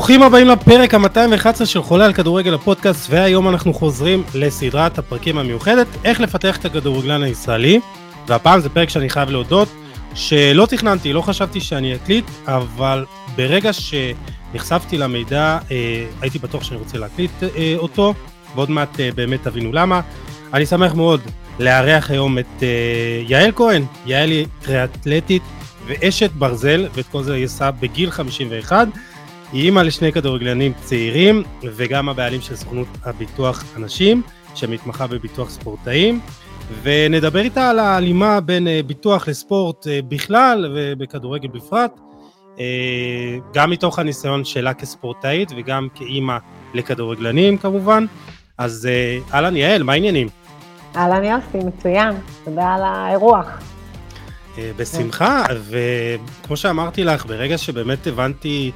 ברוכים הבאים לפרק ה-211 של חולה על כדורגל הפודקאסט, והיום אנחנו חוזרים לסדרת הפרקים המיוחדת, איך לפתח את הכדורגלן הישראלי, והפעם זה פרק שאני חייב להודות, שלא תכננתי, לא חשבתי שאני אקליט, אבל ברגע שנחשפתי למידע, אה, הייתי בטוח שאני רוצה להקליט אה, אותו, ועוד מעט אה, באמת תבינו למה. אני שמח מאוד לארח היום את יעל כהן, יעל היא טריאתלטית ואשת ברזל, ואת כל זה היא עושה בגיל 51. היא אימא לשני כדורגלנים צעירים, וגם הבעלים של סוכנות הביטוח אנשים, שמתמחה בביטוח ספורטאים, ונדבר איתה על ההלימה בין אה, ביטוח לספורט אה, בכלל ובכדורגל בפרט, אה, גם מתוך הניסיון שלה כספורטאית וגם כאימא לכדורגלנים כמובן. אז אהלן יעל, מה העניינים? אהלן יוסי, מצוין, תודה על האירוח. בשמחה, וכמו שאמרתי לך, ברגע שבאמת הבנתי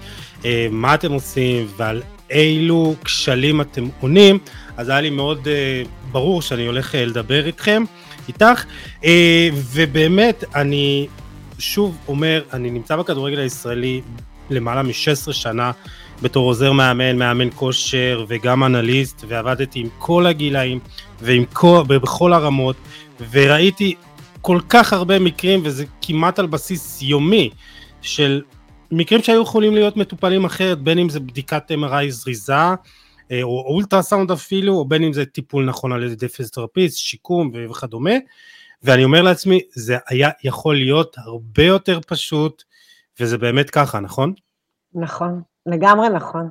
אה, מה אתם עושים ועל אילו כשלים אתם עונים, אז היה לי מאוד אה, ברור שאני הולך אה, לדבר איתכם, איתך, ובאמת, אני שוב אומר, אני נמצא בכדורגל הישראלי למעלה מ-16 שנה בתור עוזר מאמן, מאמן כושר וגם אנליסט, ועבדתי עם כל הגילאים ועם כל, בכל הרמות, וראיתי כל כך הרבה מקרים, וזה כמעט על בסיס יומי, של מקרים שהיו יכולים להיות מטופלים אחרת, בין אם זה בדיקת MRI זריזה, אה, או אולטרסאונד אפילו, או בין אם זה טיפול נכון על ידי פיזיותרפיסט, שיקום וכדומה, ואני אומר לעצמי, זה היה יכול להיות הרבה יותר פשוט, וזה באמת ככה, נכון? נכון, לגמרי נכון.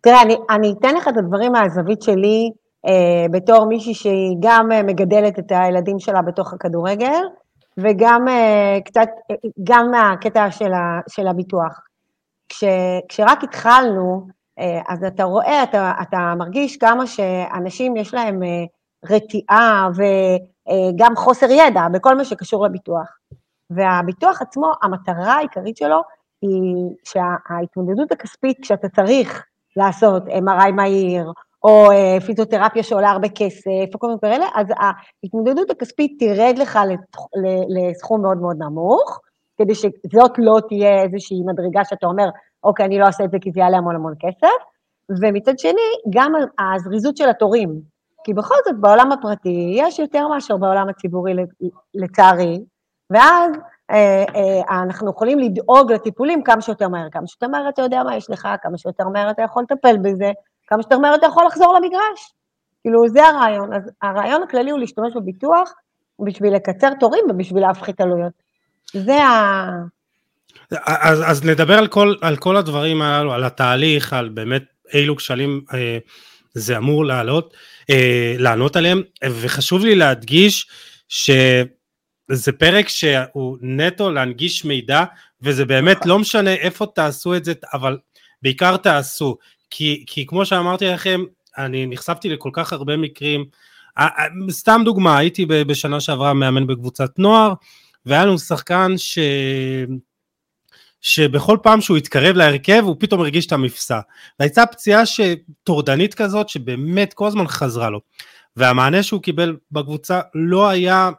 תראה, אני, אני אתן לך את הדברים מהזווית שלי, אה, בתור מישהי שהיא גם אה, מגדלת את הילדים שלה בתוך הכדורגל, וגם אה, קצת, גם מהקטע של, ה, של הביטוח. כש, כשרק התחלנו, אה, אז אתה רואה, אתה, אתה מרגיש כמה שאנשים יש להם אה, רתיעה וגם חוסר ידע בכל מה שקשור לביטוח. והביטוח עצמו, המטרה העיקרית שלו היא שההתמודדות הכספית, כשאתה צריך לעשות MRI מהיר, או אה, פיזיותרפיה שעולה הרבה כסף, או כל מיני כאלה, אז ההתמודדות הכספית תרד לך לסכום מאוד מאוד נמוך, כדי שזאת לא תהיה איזושהי מדרגה שאתה אומר, אוקיי, אני לא אעשה את זה כי זה יעלה המון המון כסף, ומצד שני, גם הזריזות של התורים, כי בכל זאת בעולם הפרטי יש יותר מאשר בעולם הציבורי לצערי, ואז אה, אה, אנחנו יכולים לדאוג לטיפולים כמה שיותר מהר, כמה שיותר מהר אתה יודע מה יש לך, כמה שיותר מהר אתה יכול לטפל בזה, כמה שיותר מהר אתה יכול לחזור למגרש. כאילו, זה הרעיון. אז הרעיון הכללי הוא להשתמש בביטוח בשביל לקצר תורים ובשביל להפחית עלויות. זה ה... אז, אז נדבר על כל, על כל הדברים הללו, על התהליך, על באמת אילו כשלים אה, זה אמור לעלות, אה, לענות עליהם, וחשוב לי להדגיש שזה פרק שהוא נטו להנגיש מידע, וזה באמת לא משנה איפה תעשו את זה, אבל בעיקר תעשו, כי, כי כמו שאמרתי לכם, אני נחשפתי לכל כך הרבה מקרים, סתם דוגמה, הייתי בשנה שעברה מאמן בקבוצת נוער, והיה לנו שחקן ש... שבכל פעם שהוא התקרב להרכב הוא פתאום הרגיש את המפסע. והייתה פציעה טורדנית כזאת שבאמת כל הזמן חזרה לו. והמענה שהוא קיבל בקבוצה לא היה,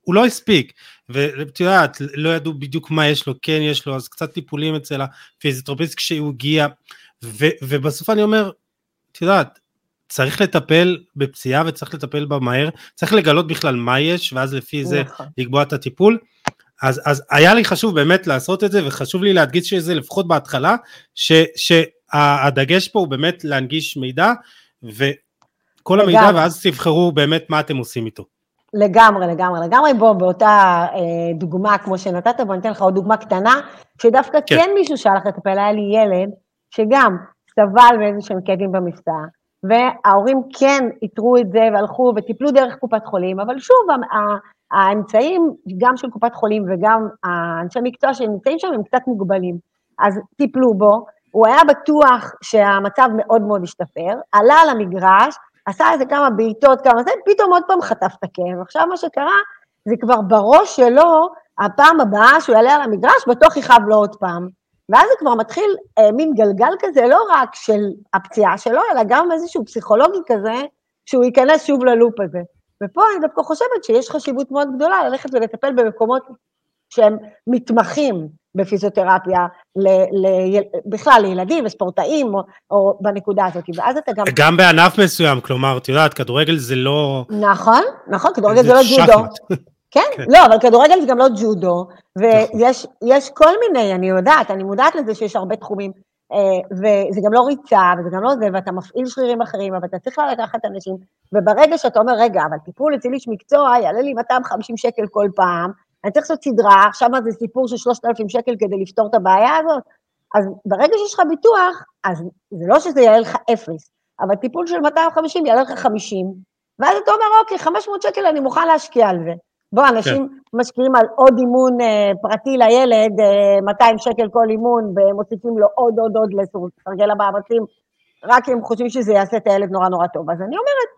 הוא לא הספיק. ואת יודעת, לא ידעו בדיוק מה יש לו, כן יש לו, אז קצת טיפולים אצל הפיזיותרפיסט כשהוא הגיע, ו, ובסוף אני אומר, את יודעת, צריך לטפל בפציעה וצריך לטפל בה מהר, צריך לגלות בכלל מה יש, ואז לפי זה נכון. לקבוע את הטיפול. אז, אז היה לי חשוב באמת לעשות את זה, וחשוב לי להדגיש את זה לפחות בהתחלה, ש, שהדגש פה הוא באמת להנגיש מידע, וכל המידע, ואז תבחרו באמת מה אתם עושים איתו. לגמרי, לגמרי, לגמרי. בוא, באותה אה, דוגמה כמו שנתת, בוא ניתן לך עוד דוגמה קטנה, שדווקא כן, כן מישהו שהלך לטפל, היה לי ילד שגם סבל מאיזה שהם כאבים במבצע, וההורים כן איתרו את זה והלכו וטיפלו דרך קופת חולים, אבל שוב, האמצעים, גם של קופת חולים וגם האנשי מקצוע שנמצאים שם, הם קצת מוגבלים. אז טיפלו בו, הוא היה בטוח שהמצב מאוד מאוד השתפר, עלה על המגרש, עשה איזה כמה בעיטות, כמה זה, פתאום עוד פעם חטף את הכאב. עכשיו מה שקרה, זה כבר בראש שלו, הפעם הבאה שהוא יעלה על המגרש, בטוח יכאב לו עוד פעם. ואז זה כבר מתחיל אה, מין גלגל כזה, לא רק של הפציעה שלו, אלא גם איזשהו פסיכולוגי כזה, שהוא ייכנס שוב ללופ הזה. ופה אני דווקא חושבת שיש חשיבות מאוד גדולה ללכת ולטפל במקומות שהם מתמחים בפיזיותרפיה, ל, ל, בכלל לילדים וספורטאים, או, או בנקודה הזאת, ואז אתה גם... גם בענף מסוים, כלומר, את יודעת, כדורגל זה לא... נכון, נכון, כדורגל זה, זה לא ג'ודו. כן? כן, לא, אבל כדורגל זה גם לא ג'ודו, ויש נכון. כל מיני, אני יודעת, אני מודעת לזה שיש הרבה תחומים, אה, וזה גם לא ריצה, וזה גם לא זה, ואתה מפעיל שרירים אחרים, אבל אתה צריך לקחת אנשים, וברגע שאתה אומר, רגע, אבל טיפול אצל איש מקצוע יעלה לי 250 שקל כל פעם, אני צריך לעשות סדרה, עכשיו זה סיפור של 3,000 שקל כדי לפתור את הבעיה הזאת, אז ברגע שיש לך ביטוח, אז זה לא שזה יעלה לך אפס, אבל טיפול של 250 יעלה לך 50, ואז אתה אומר, אוקיי, 500 שקל אני מוכן להשקיע על זה. בוא, אנשים כן. משקיעים על עוד אימון אה, פרטי לילד, אה, 200 שקל כל אימון, ומוסיפים לו עוד עוד עוד לסרגל המאמצים, רק הם חושבים שזה יעשה את הילד נורא נורא טוב. אז אני אומרת,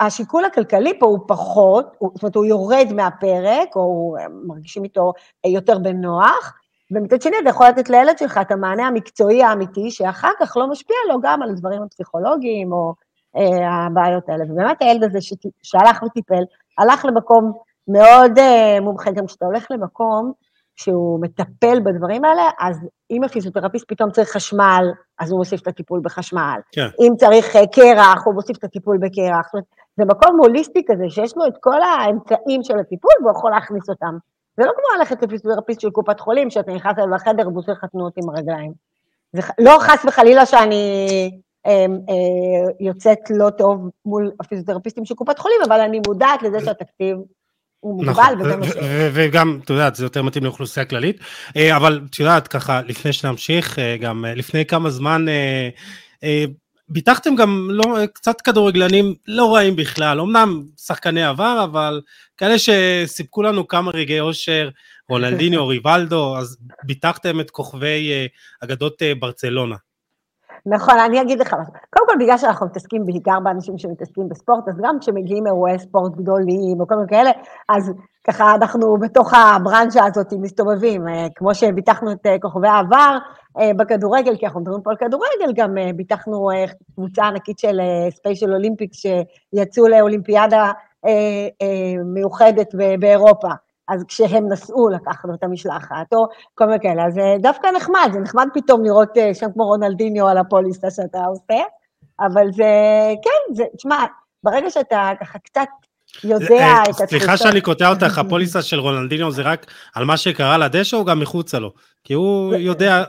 השיקול הכלכלי פה הוא פחות, הוא, זאת אומרת, הוא יורד מהפרק, או מרגישים איתו יותר בנוח, ומצד שני, אתה יכול לתת לילד שלך את המענה המקצועי האמיתי, שאחר כך לא משפיע לו גם על הדברים הפסיכולוגיים, או אה, הבעיות האלה. ובאמת הילד הזה שהלך וטיפל, הלך למקום מאוד uh, מומחה, גם כשאתה הולך למקום שהוא מטפל בדברים האלה, אז אם הפיזיותרפיסט פתאום צריך חשמל, אז הוא מוסיף את הטיפול בחשמל. כן. אם צריך uh, קרח, הוא מוסיף את הטיפול בקרח. זאת אומרת, זה מקום הוליסטי כזה, שיש לו את כל האמצעים של הטיפול, והוא יכול להכניס אותם. זה לא כמו ללכת לפיזיותרפיסט של קופת חולים, שאתה נכנס אליו לחדר והוא עושה לך תנועות עם הרגליים. זה לא חס וחלילה שאני אמ, אה, יוצאת לא טוב מול הפיזיותרפיסטים של קופת חולים, אבל אני מודעת לזה שהתקציב הוא מוגבל, נכון, וזה מה ש... וגם, את יודעת, זה יותר מתאים לאוכלוסייה כללית, אה, אבל את יודעת, ככה, לפני שנמשיך, אה, גם לפני כמה זמן, ביטחתם גם לא, קצת כדורגלנים לא רעים בכלל, אמנם שחקני עבר, אבל כאלה שסיפקו לנו כמה רגעי אושר, רונלדיניו, ריבלדו, אז ביטחתם את כוכבי אגדות ברצלונה. נכון, אני אגיד לך משהו. קודם כל, בגלל שאנחנו מתעסקים בעיקר באנשים שמתעסקים בספורט, אז גם כשמגיעים אירועי ספורט גדולים או כל מיני כאלה, אז ככה אנחנו בתוך הברנצ'ה הזאת מסתובבים, אה, כמו שביטחנו את אה, כוכבי העבר אה, בכדורגל, כי אנחנו מדברים פה על כדורגל, גם ביטחנו קבוצה ענקית של Special Olympics שיצאו לאולימפיאדה מיוחדת באירופה. אז כשהם נסעו לקחנו את המשלחת, או כל מיני כאלה, אז זה דווקא נחמד, זה נחמד פתאום לראות אה, שם כמו רונלדיניו על הפוליסה שאתה עושה, אבל זה, כן, זה, תשמע, ברגע שאתה ככה קצת יודע אה, את התחושה... סליחה שאני קוטע אותך, הפוליסה של רונלדיניו זה רק על מה שקרה לדשא או גם מחוצה לו? כי הוא יודע...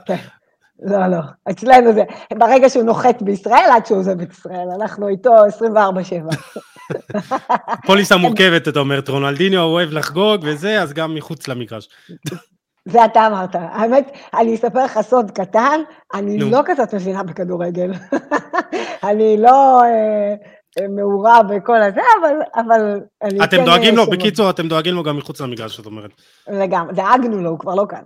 לא, לא, אצלנו זה, ברגע שהוא נוחת בישראל, עד שהוא עוזב את ישראל, אנחנו איתו 24-7. פוליסה מורכבת, אתה אומר, רונלדיניו אוהב לחגוג וזה, אז גם מחוץ למגרש. זה אתה אמרת. האמת, אני אספר לך סוד קטן, אני לא כזאת מבינה בכדורגל. אני לא אה, מעורה בכל הזה, אבל, אבל אני אתם כן... דואגים לו, בקיצור, אתם דואגים לו גם מחוץ למגרש, זאת אומרת. לגמרי, דאגנו לו, הוא כבר לא כאן.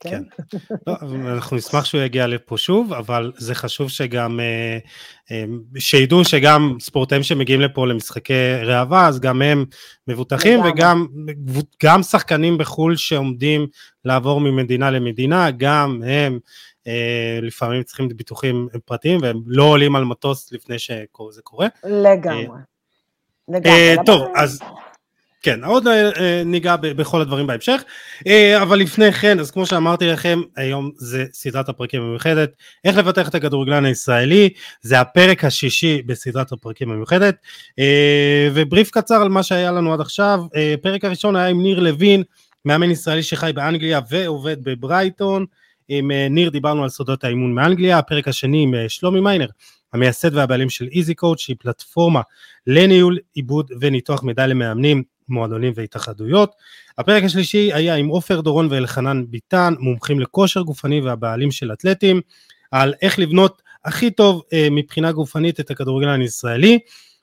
כן. כן. לא, אנחנו נשמח שהוא יגיע לפה שוב, אבל זה חשוב שגם, אה, אה, שידעו שגם ספורטאים שמגיעים לפה למשחקי ראווה, אז גם הם מבוטחים, וגם גם שחקנים בחו"ל שעומדים לעבור ממדינה למדינה, גם הם אה, לפעמים צריכים ביטוחים פרטיים, והם לא עולים על מטוס לפני שזה קורה. לגמרי. לגמרי. טוב, אז... כן, עוד אה, ניגע בכל הדברים בהמשך, אה, אבל לפני כן, אז כמו שאמרתי לכם, היום זה סדרת הפרקים המיוחדת, איך לבטח את הכדורגלן הישראלי, זה הפרק השישי בסדרת הפרקים המיוחדת, אה, ובריף קצר על מה שהיה לנו עד עכשיו, הפרק הראשון היה עם ניר לוין, מאמן ישראלי שחי באנגליה ועובד בברייטון, עם ניר דיברנו על סודות האימון מאנגליה, הפרק השני עם שלומי מיינר, המייסד והבעלים של איזי קואוצ' שהיא פלטפורמה לניהול, עיבוד וניתוח מידע למאמנים מועדונים והתאחדויות. הפרק השלישי היה עם עופר דורון ואלחנן ביטן, מומחים לכושר גופני והבעלים של אתלטים, על איך לבנות הכי טוב אה, מבחינה גופנית את הכדורגלן הישראלי.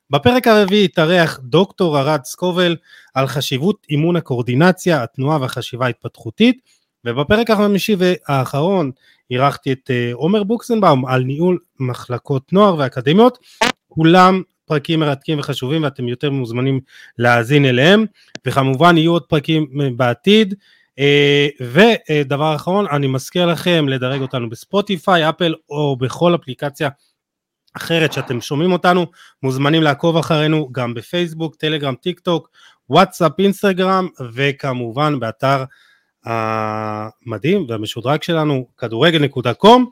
בפרק הרביעי התארח דוקטור ארד סקובל על חשיבות אימון הקורדינציה, התנועה והחשיבה ההתפתחותית, ובפרק החמישי והאחרון אירחתי את אה, עומר בוקסנבאום על ניהול מחלקות נוער ואקדמיות, כולם פרקים מרתקים וחשובים ואתם יותר מוזמנים להאזין אליהם. וכמובן יהיו עוד פרקים בעתיד. אה, ודבר אחרון אני מזכיר לכם לדרג אותנו בספוטיפיי אפל או בכל אפליקציה אחרת שאתם שומעים אותנו. מוזמנים לעקוב אחרינו גם בפייסבוק טלגרם טיק טוק וואטסאפ, אינסטגרם, וכמובן באתר המדהים והמשודרג שלנו, כדורגל.קום.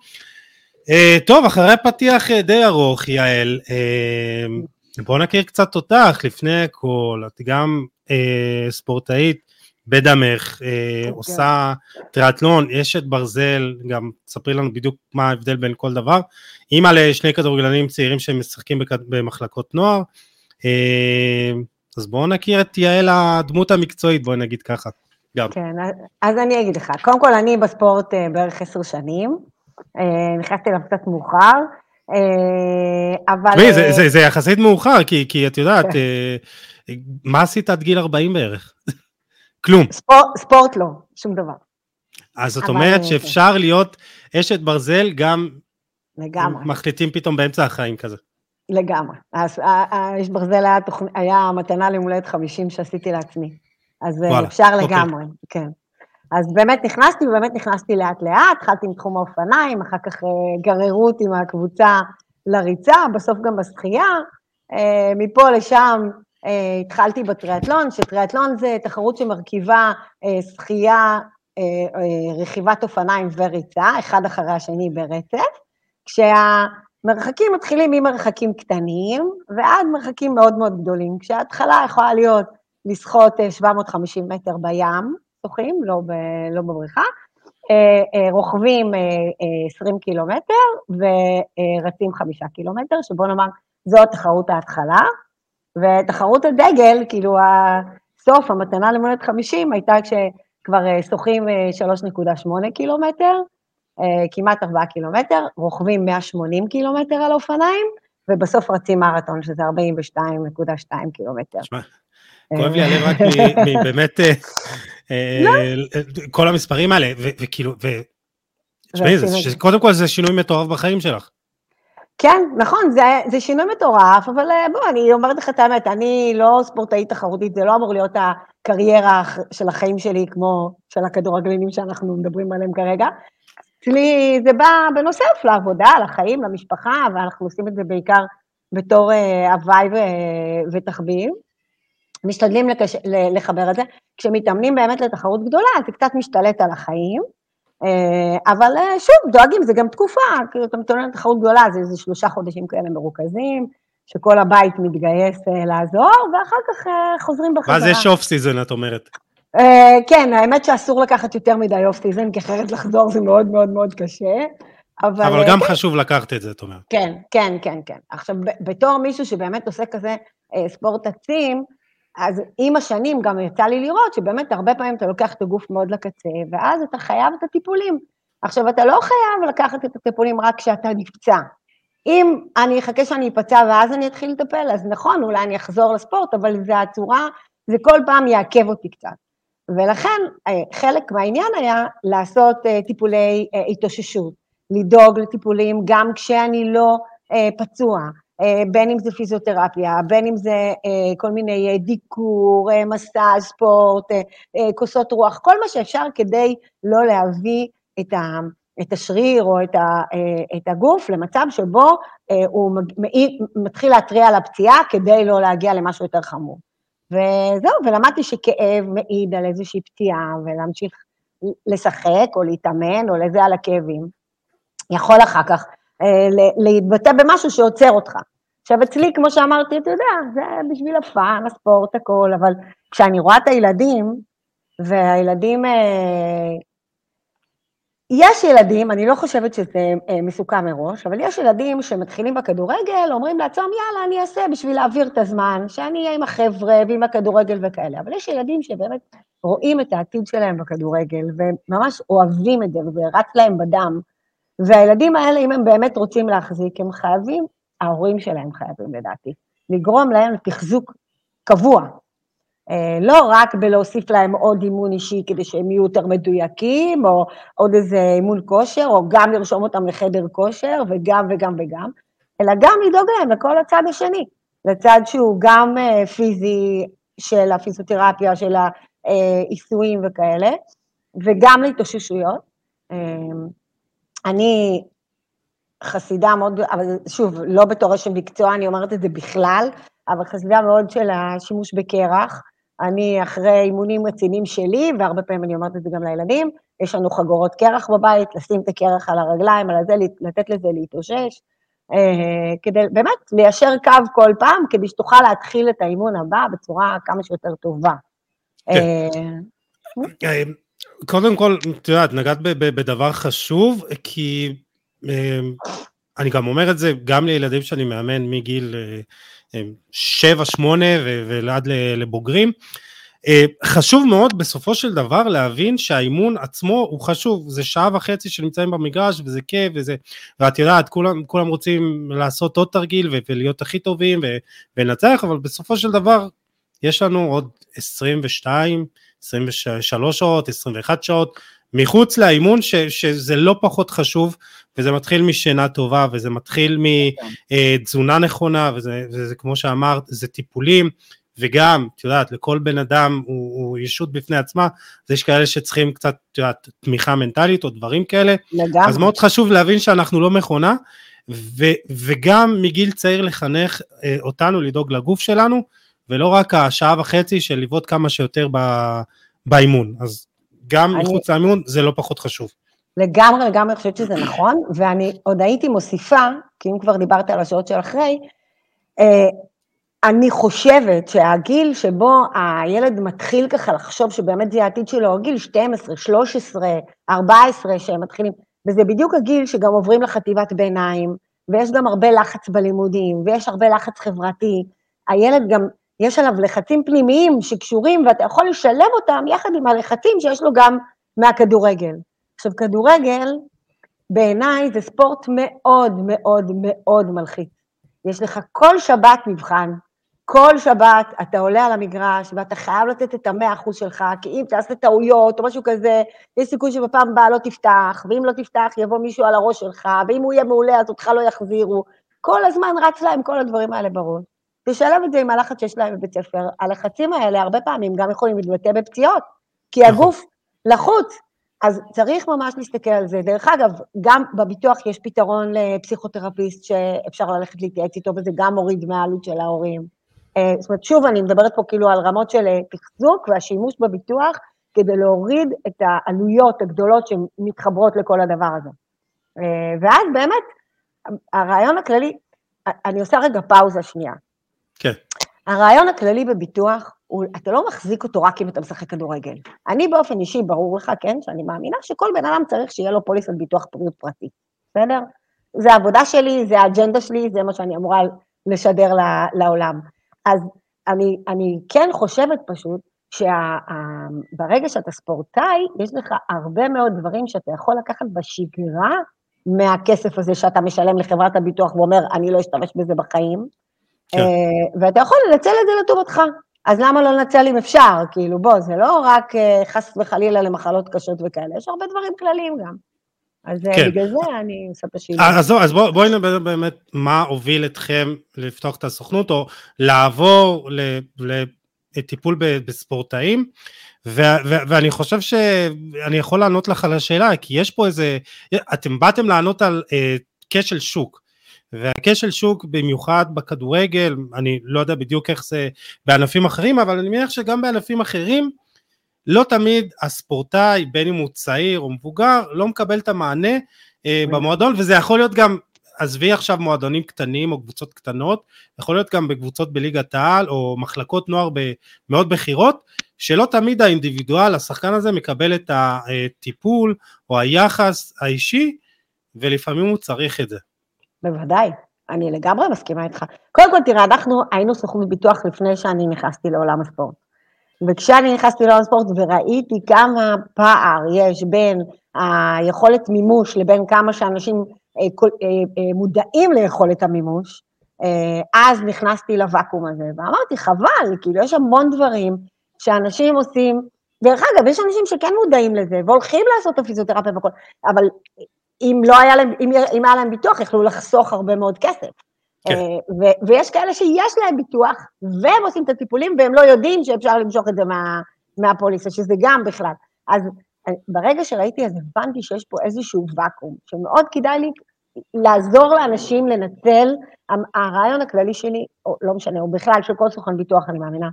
Uh, טוב, אחרי פתיח uh, די ארוך, יעל, uh, בוא נכיר קצת אותך לפני הכל, את גם ספורטאית בדמך, uh, עושה טריאטלון, אשת ברזל, גם תספרי לנו בדיוק מה ההבדל בין כל דבר, אימא לשני כדורגלנים צעירים שמשחקים במחלקות נוער, אז בואו נכיר את יעל הדמות המקצועית, בואי נגיד ככה. גם. כן, אז אני אגיד לך, קודם כל אני בספורט בערך עשר שנים, אה, נכנסתי אליו קצת מאוחר, אה, אבל... תשמעי, זה, זה, זה יחסית מאוחר, כי, כי את יודעת, כן. אה, מה עשית עד גיל 40 בערך? כלום. ספורט, ספורט לא, שום דבר. אז זאת אומרת שאפשר להיות אשת ברזל גם... לגמרי. מחליטים פתאום באמצע החיים כזה. לגמרי. אז האש ברזל היה, תוכ... היה מתנה ליום הולדת 50 שעשיתי לעצמי. אז וואלה, אפשר אוקיי. לגמרי, כן. אז באמת נכנסתי, ובאמת נכנסתי לאט לאט, התחלתי עם תחום האופניים, אחר כך אה, גררו אותי מהקבוצה לריצה, בסוף גם בשחייה. אה, מפה לשם אה, התחלתי בטריאטלון, שטריאטלון זה תחרות שמרכיבה שחייה, רכיבת אופניים וריצה, אחד אחרי השני ברצף, כשהמרחקים מתחילים ממרחקים קטנים ועד מרחקים מאוד מאוד גדולים, כשההתחלה יכולה להיות לשחות 750 מטר בים, שוחים, לא, ב, לא בבריכה, אה, אה, רוכבים 20 אה, קילומטר ורצים 5 קילומטר, שבוא נאמר, זו תחרות ההתחלה, ותחרות הדגל, כאילו הסוף, המתנה למולדת 50, הייתה כשכבר שוחים 3.8 קילומטר, כמעט 4 קילומטר, רוכבים 180 קילומטר על אופניים, ובסוף רצים מרתון, שזה 42.2 קילומטר. כואב לי הלב רק לא. כל המספרים האלה, וכאילו, תשמעי, קודם כל זה שינוי מטורף בחיים שלך. כן, נכון, זה, זה שינוי מטורף, אבל אה, בוא, אני אומרת לך את האמת, אני לא ספורטאית תחרותית, זה לא אמור להיות הקריירה של החיים שלי כמו של הכדורגלינים שאנחנו מדברים עליהם כרגע. אצלי זה בא בנוסף לעבודה, לחיים, למשפחה, ואנחנו עושים את זה בעיקר בתור הוואי ותחביב. משתדלים לקש... לחבר את זה. כשמתאמנים באמת לתחרות גדולה, זה קצת משתלט על החיים, אה, אבל אה, שוב, דואגים, זה גם תקופה, כאילו אתה מתאמן לתחרות גדולה, זה איזה שלושה חודשים כאלה מרוכזים, שכל הבית מתגייס אה, לעזור, ואחר כך חוזרים בחזרה. מה זה שוף סיזן, את אומרת? כן, האמת שאסור לקחת יותר מדי off season, כי אחרת לחזור זה מאוד מאוד מאוד קשה. אבל, אבל גם כן. חשוב לקחת את זה, את אומרת. כן, כן, כן, כן. עכשיו, בתור מישהו שבאמת עושה כזה ספורט עצים, אז עם השנים גם יצא לי לראות שבאמת הרבה פעמים אתה לוקח את הגוף מאוד לקצה, ואז אתה חייב את הטיפולים. עכשיו, אתה לא חייב לקחת את הטיפולים רק כשאתה נפצע. אם אני אחכה שאני אפצע ואז אני אתחיל לטפל, אז נכון, אולי אני אחזור לספורט, אבל זה הצורה, זה כל פעם יעכב אותי קצת. ולכן אה, חלק מהעניין היה לעשות אה, טיפולי אה, התאוששות, לדאוג לטיפולים גם כשאני לא פצוע, בין אם זה פיזיותרפיה, בין אם זה אה, כל מיני אה, דיקור, מסאז' ספורט, כוסות רוח, כל מה שאפשר כדי לא להביא את, ה, את השריר או את, ה, את הגוף למצב שבו הוא מתחיל להתריע על הפציעה כדי לא להגיע למשהו יותר חמור. וזהו, ולמדתי שכאב מעיד על איזושהי פציעה, ולהמשיך לשחק או להתאמן או לזה על הכאבים. יכול אחר כך להתבטא במשהו שעוצר אותך. עכשיו, אצלי, כמו שאמרתי, אתה יודע, זה בשביל הפאן, הספורט, הכל, אבל כשאני רואה את הילדים, והילדים... אה, יש ילדים, אני לא חושבת שזה אה, מסוכם מראש, אבל יש ילדים שמתחילים בכדורגל, אומרים לעצמם, יאללה, אני אעשה בשביל להעביר את הזמן, שאני אהיה עם החבר'ה ועם הכדורגל וכאלה. אבל יש ילדים שבאמת רואים את העתיד שלהם בכדורגל, וממש אוהבים את זה, וזה רץ להם בדם. והילדים האלה, אם הם באמת רוצים להחזיק, הם חייבים ההורים שלהם חייבים לדעתי, לגרום להם לתחזוק קבוע. אה, לא רק בלהוסיף להם עוד אימון אישי כדי שהם יהיו יותר מדויקים, או עוד איזה אימון כושר, או גם לרשום אותם לחדר כושר, וגם וגם וגם, אלא גם לדאוג להם לכל הצד השני, לצד שהוא גם אה, פיזי של הפיזיותרפיה, של העיסויים וכאלה, וגם להתאוששויות. אה, אני חסידה מאוד, אבל שוב, לא בתור אשת מקצוע, אני אומרת את זה בכלל, אבל חסידה מאוד של השימוש בקרח. אני אחרי אימונים רציניים שלי, והרבה פעמים אני אומרת את זה גם לילדים, יש לנו חגורות קרח בבית, לשים את הקרח על הרגליים, על הזה, לתת לזה להתאושש, אה, כדי באמת ליישר קו כל פעם, כדי שתוכל להתחיל את האימון הבא בצורה כמה שיותר טובה. כן. אה, קודם כל, את יודעת, נגעת בדבר חשוב, כי אני גם אומר את זה גם לילדים שאני מאמן מגיל 7, 8 ועד לבוגרים. אה, חשוב מאוד בסופו של דבר להבין שהאימון עצמו הוא חשוב, זה שעה וחצי שנמצאים במגרש וזה כיף וזה, ואת יודעת, כולם, כולם רוצים לעשות עוד תרגיל ולהיות הכי טובים ולנצח, אבל בסופו של דבר יש לנו עוד 22, 23 שעות, 21 שעות, מחוץ לאימון ש, שזה לא פחות חשוב וזה מתחיל משינה טובה וזה מתחיל מתזונה אה, נכונה וזה, וזה כמו שאמרת זה טיפולים וגם את יודעת לכל בן אדם הוא, הוא ישות בפני עצמה אז יש כאלה שצריכים קצת את יודעת תמיכה מנטלית או דברים כאלה לגמרי. אז מאוד חשוב להבין שאנחנו לא מכונה ו, וגם מגיל צעיר לחנך אה, אותנו לדאוג לגוף שלנו ולא רק השעה וחצי של לבעוט כמה שיותר באימון אז גם אני... מחוץ לאימון זה לא פחות חשוב. לגמרי, לגמרי חושבת שזה נכון, ואני עוד הייתי מוסיפה, כי אם כבר דיברת על השעות של אחרי, אה, אני חושבת שהגיל שבו הילד מתחיל ככה לחשוב שבאמת זה העתיד שלו, גיל 12, 13, 14 שהם מתחילים, וזה בדיוק הגיל שגם עוברים לחטיבת ביניים, ויש גם הרבה לחץ בלימודים, ויש הרבה לחץ חברתי. הילד גם יש עליו לחצים פנימיים שקשורים, ואתה יכול לשלב אותם יחד עם הלחצים שיש לו גם מהכדורגל. עכשיו, כדורגל, בעיניי זה ספורט מאוד מאוד מאוד מלחיץ. יש לך כל שבת מבחן, כל שבת אתה עולה על המגרש ואתה חייב לתת את המאה אחוז שלך, כי אם תעשה טעויות או משהו כזה, יש סיכוי שבפעם הבאה לא תפתח, ואם לא תפתח יבוא מישהו על הראש שלך, ואם הוא יהיה מעולה אז אותך לא יחזירו. כל הזמן רץ להם כל הדברים האלה בראש. תשלב את זה עם הלחץ שיש להם בבית ספר. הלחצים האלה הרבה פעמים גם יכולים להתבטא בפציעות, כי נכון. הגוף לחוץ, אז צריך ממש להסתכל על זה. דרך אגב, גם בביטוח יש פתרון לפסיכותרפיסט שאפשר ללכת להתייעץ איתו, וזה גם מוריד מהעלות של ההורים. אה, זאת אומרת, שוב, אני מדברת פה כאילו על רמות של אה, תחזוק והשימוש בביטוח, כדי להוריד את העלויות הגדולות שמתחברות לכל הדבר הזה. אה, ואז באמת, הרעיון הכללי, אני עושה רגע פאוזה שנייה. כן. הרעיון הכללי בביטוח, הוא, אתה לא מחזיק אותו רק אם אתה משחק כדורגל. אני באופן אישי, ברור לך, כן, שאני מאמינה שכל בן אדם צריך שיהיה לו פוליסת ביטוח בריאות פרטי, בסדר? זה העבודה שלי, זה האג'נדה שלי, זה מה שאני אמורה לשדר לעולם. אז אני, אני כן חושבת פשוט שברגע שאתה ספורטאי, יש לך הרבה מאוד דברים שאתה יכול לקחת בשגרה מהכסף הזה שאתה משלם לחברת הביטוח ואומר, אני לא אשתמש בזה בחיים, כן. אה, ואתה יכול לנצל את זה לטובתך. אז למה לא לנצל אם אפשר? כאילו, בוא, זה לא רק אה, חס וחלילה למחלות קשות וכאלה, יש הרבה דברים כלליים גם. אז אה, כן. בגלל זה אני עושה את השאלה. אז, אז בוא, בואי נדבר באמת מה הוביל אתכם לפתוח את הסוכנות, או לעבור לטיפול בספורטאים, ו, ו, ואני חושב שאני יכול לענות לך על השאלה, כי יש פה איזה, אתם באתם לענות על אה, כשל שוק. והכשל שוק במיוחד בכדורגל, אני לא יודע בדיוק איך זה בענפים אחרים, אבל אני מניח שגם בענפים אחרים, לא תמיד הספורטאי, בין אם הוא צעיר או מבוגר, לא מקבל את המענה אה, במועדון, וזה יכול להיות גם, עזבי עכשיו מועדונים קטנים או קבוצות קטנות, יכול להיות גם בקבוצות בליגת העל או מחלקות נוער מאוד בכירות, שלא תמיד האינדיבידואל, השחקן הזה מקבל את הטיפול או היחס האישי, ולפעמים הוא צריך את זה. בוודאי, אני לגמרי מסכימה איתך. קודם כל, תראה, אנחנו היינו סוכנות ביטוח לפני שאני נכנסתי לעולם הספורט. וכשאני נכנסתי לעולם הספורט וראיתי כמה פער יש בין היכולת מימוש לבין כמה שאנשים אה, אה, אה, מודעים ליכולת המימוש, אז נכנסתי לוואקום הזה, ואמרתי, חבל, כאילו, יש המון דברים שאנשים עושים, דרך אגב, יש אנשים שכן מודעים לזה, והולכים לעשות את הפיזיותרפיה וכל, אבל אם לא היה להם, אם, אם היה להם ביטוח, יכלו לחסוך הרבה מאוד כסף. כן. אה, ו- ויש כאלה שיש להם ביטוח, והם עושים את הטיפולים, והם לא יודעים שאפשר למשוך את זה מה, מהפוליסה, שזה גם בכלל. אז אה, ברגע שראיתי, אז הבנתי שיש פה איזשהו ואקום, שמאוד כדאי לי לעזור לאנשים לנצל, הרעיון הכללי שלי, או לא משנה, או בכלל של כל סוכן ביטוח, אני מאמינה,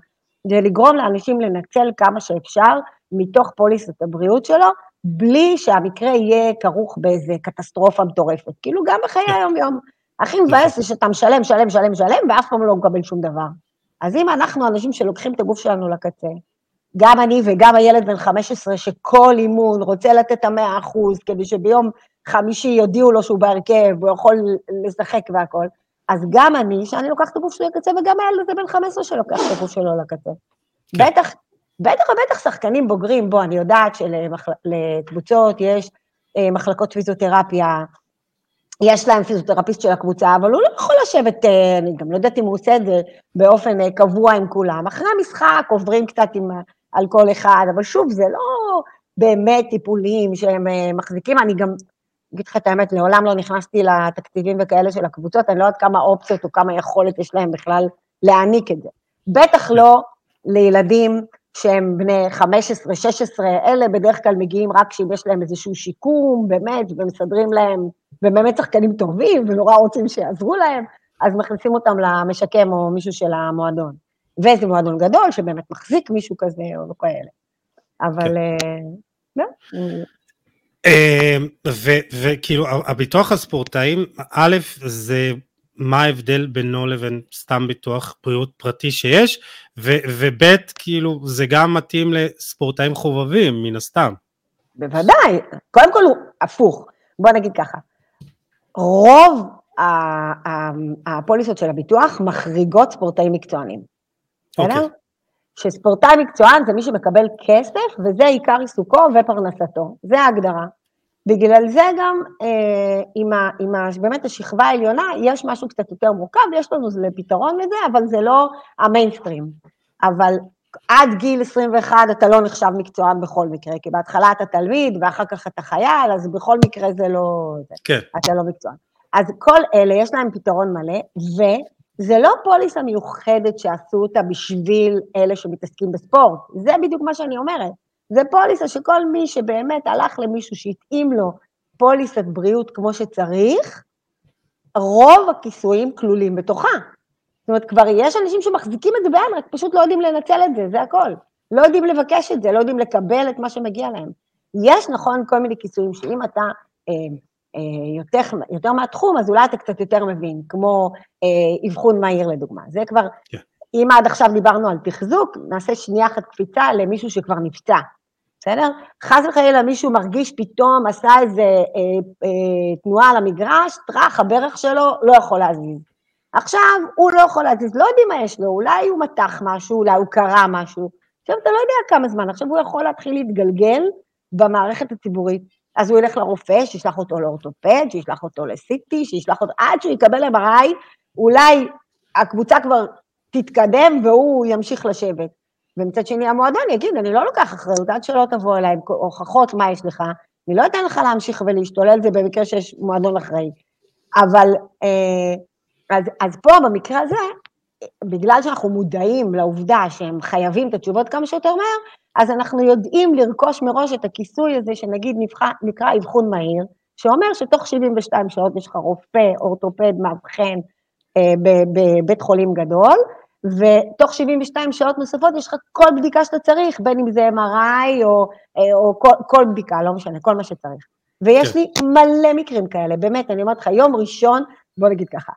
זה לגרום לאנשים לנצל כמה שאפשר מתוך פוליסת הבריאות שלו, בלי שהמקרה יהיה כרוך באיזה קטסטרופה מטורפת. כאילו גם בחיי כן. היום-יום. הכי מבאס זה שאתה משלם, משלם, משלם, משלם, ואף פעם לא מקבל שום דבר. אז אם אנחנו אנשים שלוקחים את הגוף שלנו לקצה, גם אני וגם הילד בן 15, שכל אימון רוצה לתת את המאה אחוז, כדי שביום חמישי יודיעו לו שהוא בהרכב, הוא יכול לשחק והכול, אז גם אני, שאני לוקחת את הגוף שלי לקצה, וגם הילד הזה בן 15 שלוקח את הגוף שלו לקצה. כן. בטח, בטח ובטח שחקנים בוגרים, בוא, אני יודעת שלקבוצות יש אה, מחלקות פיזיותרפיה, יש להם פיזיותרפיסט של הקבוצה, אבל הוא לא יכול לשבת, אה, אני גם לא יודעת אם הוא עושה את זה באופן אה, קבוע עם כולם. אחרי המשחק עוברים קצת עם, על כל אחד, אבל שוב, זה לא באמת טיפולים שהם מחזיקים, אני גם אגיד לך את האמת, לעולם לא נכנסתי לתקציבים וכאלה של הקבוצות, אני לא יודעת כמה אופציות או כמה יכולת יש להם בכלל להעניק את זה. בטח לא לילדים שהם בני 15, 16, אלה בדרך כלל מגיעים רק כשאם יש להם איזשהו שיקום, באמת, ומסדרים להם, ובאמת שחקנים טובים, ונורא רוצים שיעזרו להם, אז מכניסים אותם למשקם או מישהו של המועדון. ואיזה מועדון גדול, שבאמת מחזיק מישהו כזה או כאלה. אבל, כן. uh, אמ, וכאילו, הביטוח הספורטאים, א', זה מה ההבדל בינו לבין סתם ביטוח בריאות פרטי שיש, וב', כאילו, זה גם מתאים לספורטאים חובבים, מן הסתם. בוודאי, קודם כל הוא הפוך, בוא נגיד ככה, רוב הפוליסות של הביטוח מחריגות ספורטאים מקצוענים, בסדר? Okay. אוקיי. שספורטאי מקצוען זה מי שמקבל כסף, וזה עיקר עיסוקו ופרנסתו, זה ההגדרה. בגלל זה גם אה, עם, ה, עם ה, באמת השכבה העליונה, יש משהו קצת יותר מורכב, יש לנו פתרון לזה, אבל זה לא המיינסטרים. אבל עד גיל 21 אתה לא נחשב מקצוען בכל מקרה, כי בהתחלה אתה תלמיד ואחר כך אתה חייל, אז בכל מקרה זה לא... כן. אתה לא מקצוען. אז כל אלה, יש להם פתרון מלא, וזה לא פוליסה מיוחדת שעשו אותה בשביל אלה שמתעסקים בספורט, זה בדיוק מה שאני אומרת. זה פוליסה שכל מי שבאמת הלך למישהו שהתאים לו פוליסת בריאות כמו שצריך, רוב הכיסויים כלולים בתוכה. זאת אומרת, כבר יש אנשים שמחזיקים את זה ביד, רק פשוט לא יודעים לנצל את זה, זה הכל. לא יודעים לבקש את זה, לא יודעים לקבל את מה שמגיע להם. יש, נכון, כל מיני כיסויים שאם אתה אה, אה, יותר, יותר מהתחום, אז אולי אתה קצת יותר מבין, כמו אה, אבחון מהיר לדוגמה. זה כבר, yeah. כן. אם עד עכשיו דיברנו על תחזוק, נעשה שנייה אחת קפיצה למישהו שכבר נפצע. בסדר? חס וחלילה מישהו מרגיש פתאום, עשה איזה אה, אה, תנועה על המגרש, טראח, הברך שלו לא יכול להזיז. עכשיו, הוא לא יכול להזיז, לא יודעים מה יש לו, אולי הוא מתח משהו, אולי הוא קרא משהו. עכשיו, אתה לא יודע כמה זמן, עכשיו הוא יכול להתחיל להתגלגל במערכת הציבורית. אז הוא ילך לרופא, שישלח אותו לאורתופד, שישלח אותו לסיטי, שישלח אותו, עד שהוא יקבל MRI, אולי הקבוצה כבר תתקדם והוא ימשיך לשבת. ומצד שני המועדון יגיד, אני לא לוקח אחריות עד שלא תבוא אליי עם הוכחות מה יש לך, אני לא אתן לך להמשיך ולהשתולל זה במקרה שיש מועדון אחראי. אבל, אה, אז, אז פה במקרה הזה, בגלל שאנחנו מודעים לעובדה שהם חייבים את התשובות כמה שיותר מהר, אז אנחנו יודעים לרכוש מראש את הכיסוי הזה שנגיד נבחר, נקרא אבחון מהיר, שאומר שתוך 72 שעות יש לך רופא, אורתופד, מאבחן אה, בבית חולים גדול, ותוך 72 שעות נוספות יש לך כל בדיקה שאתה צריך, בין אם זה MRI או, אה, או כל, כל בדיקה, לא משנה, כל מה שצריך. ויש כן. לי מלא מקרים כאלה, באמת, אני אומרת לך, יום ראשון, בוא נגיד ככה,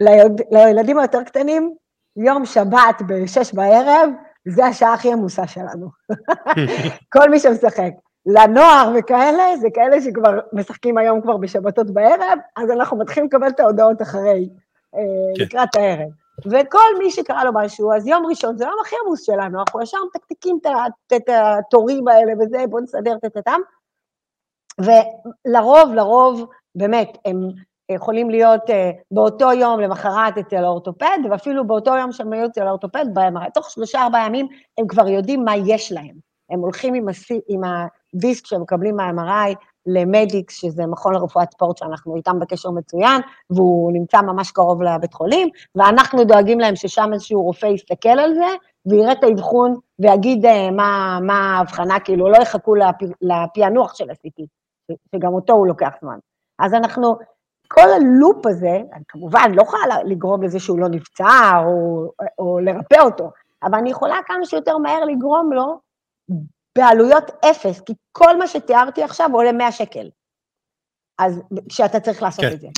לילד, לילדים היותר קטנים, יום שבת ב-6 בערב, זה השעה הכי עמוסה שלנו. כל מי שמשחק. לנוער וכאלה, זה כאלה שכבר משחקים היום כבר בשבתות בערב, אז אנחנו מתחילים לקבל את ההודעות אחרי, אה, כן. לקראת הערב. וכל מי שקרה לו משהו, אז יום ראשון זה היום הכי עמוס שלנו, אנחנו ישר מתקתקים את התורים האלה וזה, בואו נסדר את הטאטם. ולרוב, לרוב, באמת, הם יכולים להיות uh, באותו יום למחרת אצל האורתופד, ואפילו באותו יום שהם היו אצל האורתופד, תוך שלושה-ארבעה ימים הם כבר יודעים מה יש להם. הם הולכים עם, עם הדיסק שהם מקבלים מה-MRI, למדיקס, שזה מכון לרפואת ספורט שאנחנו איתם בקשר מצוין, והוא נמצא ממש קרוב לבית חולים, ואנחנו דואגים להם ששם איזשהו רופא יסתכל על זה, ויראה את האבחון ויגיד מה, מה ההבחנה, כאילו לא יחכו לפ, לפענוח של ה-CT, שגם אותו הוא לוקח זמן. אז אנחנו, כל הלופ הזה, אני כמובן לא יכולה לגרום לזה שהוא לא נפצע או, או לרפא אותו, אבל אני יכולה כמה שיותר מהר לגרום לו בעלויות אפס, כי כל מה שתיארתי עכשיו עולה 100 שקל. אז כשאתה צריך לעשות כן. את זה.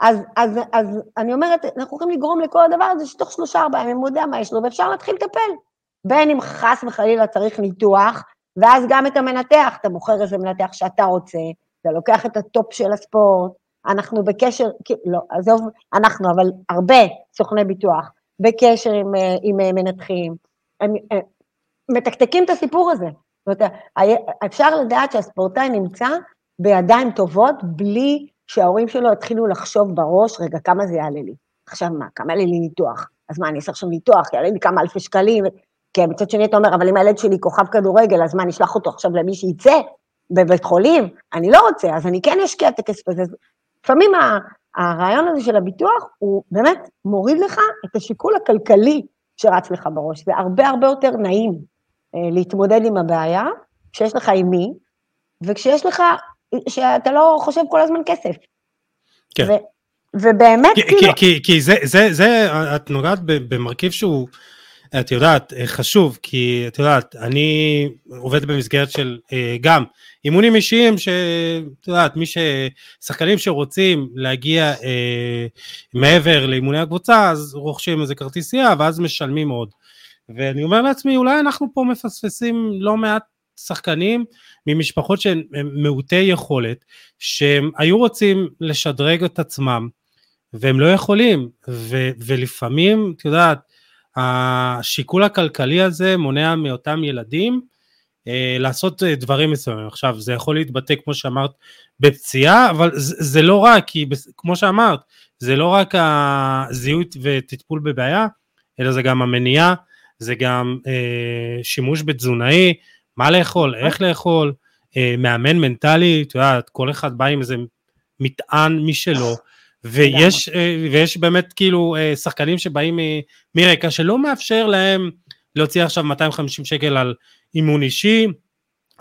אז, אז, אז אני אומרת, אנחנו יכולים לגרום לכל הדבר הזה שתוך שלושה ארבעה ימים הוא יודע מה יש לו, ואפשר להתחיל לטפל. בין אם חס וחלילה צריך ניתוח, ואז גם את המנתח, אתה בוחר איזה מנתח שאתה רוצה, אתה לוקח את ה top של הספורט, אנחנו בקשר, לא, עזוב, אנחנו, אבל הרבה סוכני ביטוח, בקשר עם, אה, עם אה, מנתחים, הם, הם אה, מתקתקים את הסיפור הזה. זאת אומרת, אפשר לדעת שהספורטאי נמצא בידיים טובות בלי שההורים שלו התחילו לחשוב בראש, רגע, כמה זה יעלה לי? עכשיו מה, כמה יעלה לי ניתוח? אז מה, אני אעשה עכשיו ניתוח, יעלה לי כמה אלפי שקלים? כן, מצד שני אתה אומר, אבל אם הילד שלי כוכב כדורגל, אז מה, אני אשלח אותו עכשיו למי שיצא בבית חולים? אני לא רוצה, אז אני כן אשקיע את הכסף הזה. לפעמים הרעיון הזה של הביטוח, הוא באמת מוריד לך את השיקול הכלכלי שרץ לך בראש. זה הרבה הרבה יותר נעים להתמודד עם הבעיה, כשיש לך עם מי, וכשיש לך, שאתה לא חושב כל הזמן כסף. כן. ו, ובאמת, כי, כאילו... כי, כי, כי זה, זה, זה, את נוגעת במרכיב שהוא... את יודעת, אה, חשוב, כי את יודעת, אני עובד במסגרת של אה, גם אימונים אישיים, שאת יודעת, מי ש... שחקנים שרוצים להגיע אה, מעבר לאימוני הקבוצה, אז רוכשים איזה כרטיסייה, ואז משלמים עוד. ואני אומר לעצמי, אולי אנחנו פה מפספסים לא מעט שחקנים ממשפחות שהן מעוטי יכולת, שהם היו רוצים לשדרג את עצמם, והם לא יכולים, ו- ולפעמים, את יודעת, השיקול הכלכלי הזה מונע מאותם ילדים אה, לעשות אה, דברים מסוימים. עכשיו, זה יכול להתבטא, כמו שאמרת, בפציעה, אבל זה, זה לא רק, כי כמו שאמרת, זה לא רק הזיהוי וטיפול בבעיה, אלא זה גם המניעה, זה גם אה, שימוש בתזונאי, מה לאכול, איך לאכול, אה, מאמן מנטלי, את יודעת, כל אחד בא עם איזה מטען משלו, ויש, אה, ויש באמת כאילו אה, שחקנים שבאים מרקע שלא מאפשר להם להוציא עכשיו 250 שקל על אימון אישי,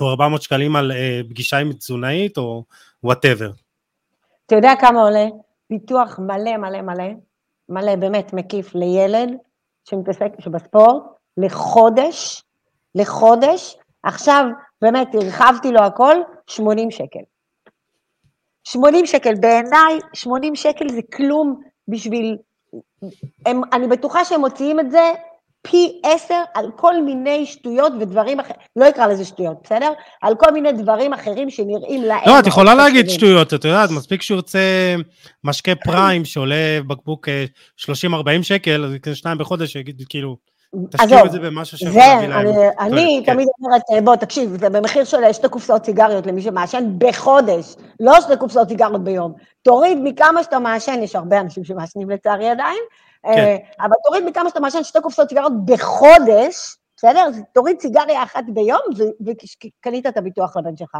או 400 שקלים על אה, פגישה עם תזונאית, או וואטאבר. אתה יודע כמה עולה? פיתוח מלא מלא מלא, מלא באמת מקיף לילד שמתעסק, שבספורט, לחודש, לחודש, עכשיו באמת הרחבתי לו הכל, 80 שקל. 80 שקל, בעיניי 80 שקל זה כלום בשביל, הם, אני בטוחה שהם מוציאים את זה פי עשר על כל מיני שטויות ודברים אחרים, לא אקרא לזה שטויות, בסדר? על כל מיני דברים אחרים שנראים להם... לא, את יכולה להגיד שטויות, את יודעת, מספיק שהוא יוצא משקה פריים שעולה בקבוק 30-40 אה, שקל, אז יקנה שניים בחודש, יגיד כאילו... תשקיעו את זה במשהו שיכול להביא להם. אני כן. תמיד אומרת, בוא, תקשיב, זה במחיר של שתי קופסאות סיגריות למי שמעשן בחודש, לא שתי קופסאות סיגריות ביום. תוריד מכמה שאתה מעשן, יש הרבה אנשים שמעשנים לצערי עדיין, כן. אה, אבל תוריד מכמה שאתה מעשן שתי קופסאות סיגריות בחודש, בסדר? תוריד סיגריה אחת ביום וקנית את הביטוח לבן שלך.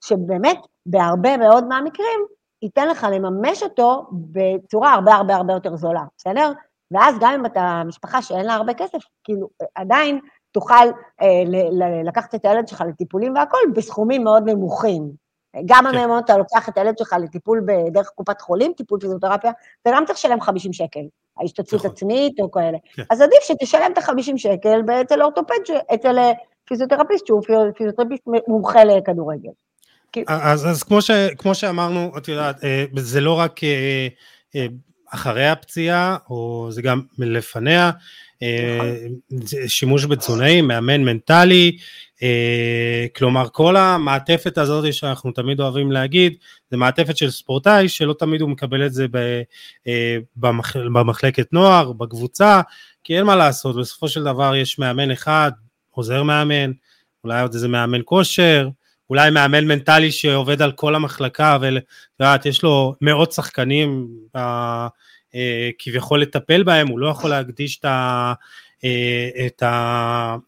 שבאמת, בהרבה מאוד מהמקרים, ייתן לך לממש אותו בצורה הרבה הרבה הרבה יותר זולה, בסדר? ואז גם אם אתה משפחה שאין לה הרבה כסף, כאילו, עדיין תוכל אה, ל- לקחת את הילד שלך לטיפולים והכול בסכומים מאוד נמוכים. גם כן. אם אתה לוקח את הילד שלך לטיפול בדרך קופת חולים, טיפול פיזיותרפיה, אתה גם צריך לשלם 50 שקל, ההשתתפות נכון. עצמית או כאלה. כן. אז עדיף שתשלם את ה-50 שקל אצל אורתופד, אצל אה, פיזיותרפיסט שהוא פיזיותרפיסט מומחה לכדורגל. אז, אז כמו, ש, כמו שאמרנו, את יודעת, אה, זה לא רק אה, אחרי הפציעה, או זה גם לפניה, נכון. שימוש בתזונאים, מאמן מנטלי, כלומר כל המעטפת הזאת שאנחנו תמיד אוהבים להגיד, זה מעטפת של ספורטאי שלא תמיד הוא מקבל את זה במחלקת נוער, בקבוצה, כי אין מה לעשות, בסופו של דבר יש מאמן אחד, עוזר מאמן, אולי עוד איזה מאמן כושר, אולי מאמן מנטלי שעובד על כל המחלקה, ואת יודעת, יש לו מאות שחקנים אה, אה, כביכול לטפל בהם, הוא לא יכול להקדיש את, ה, אה, את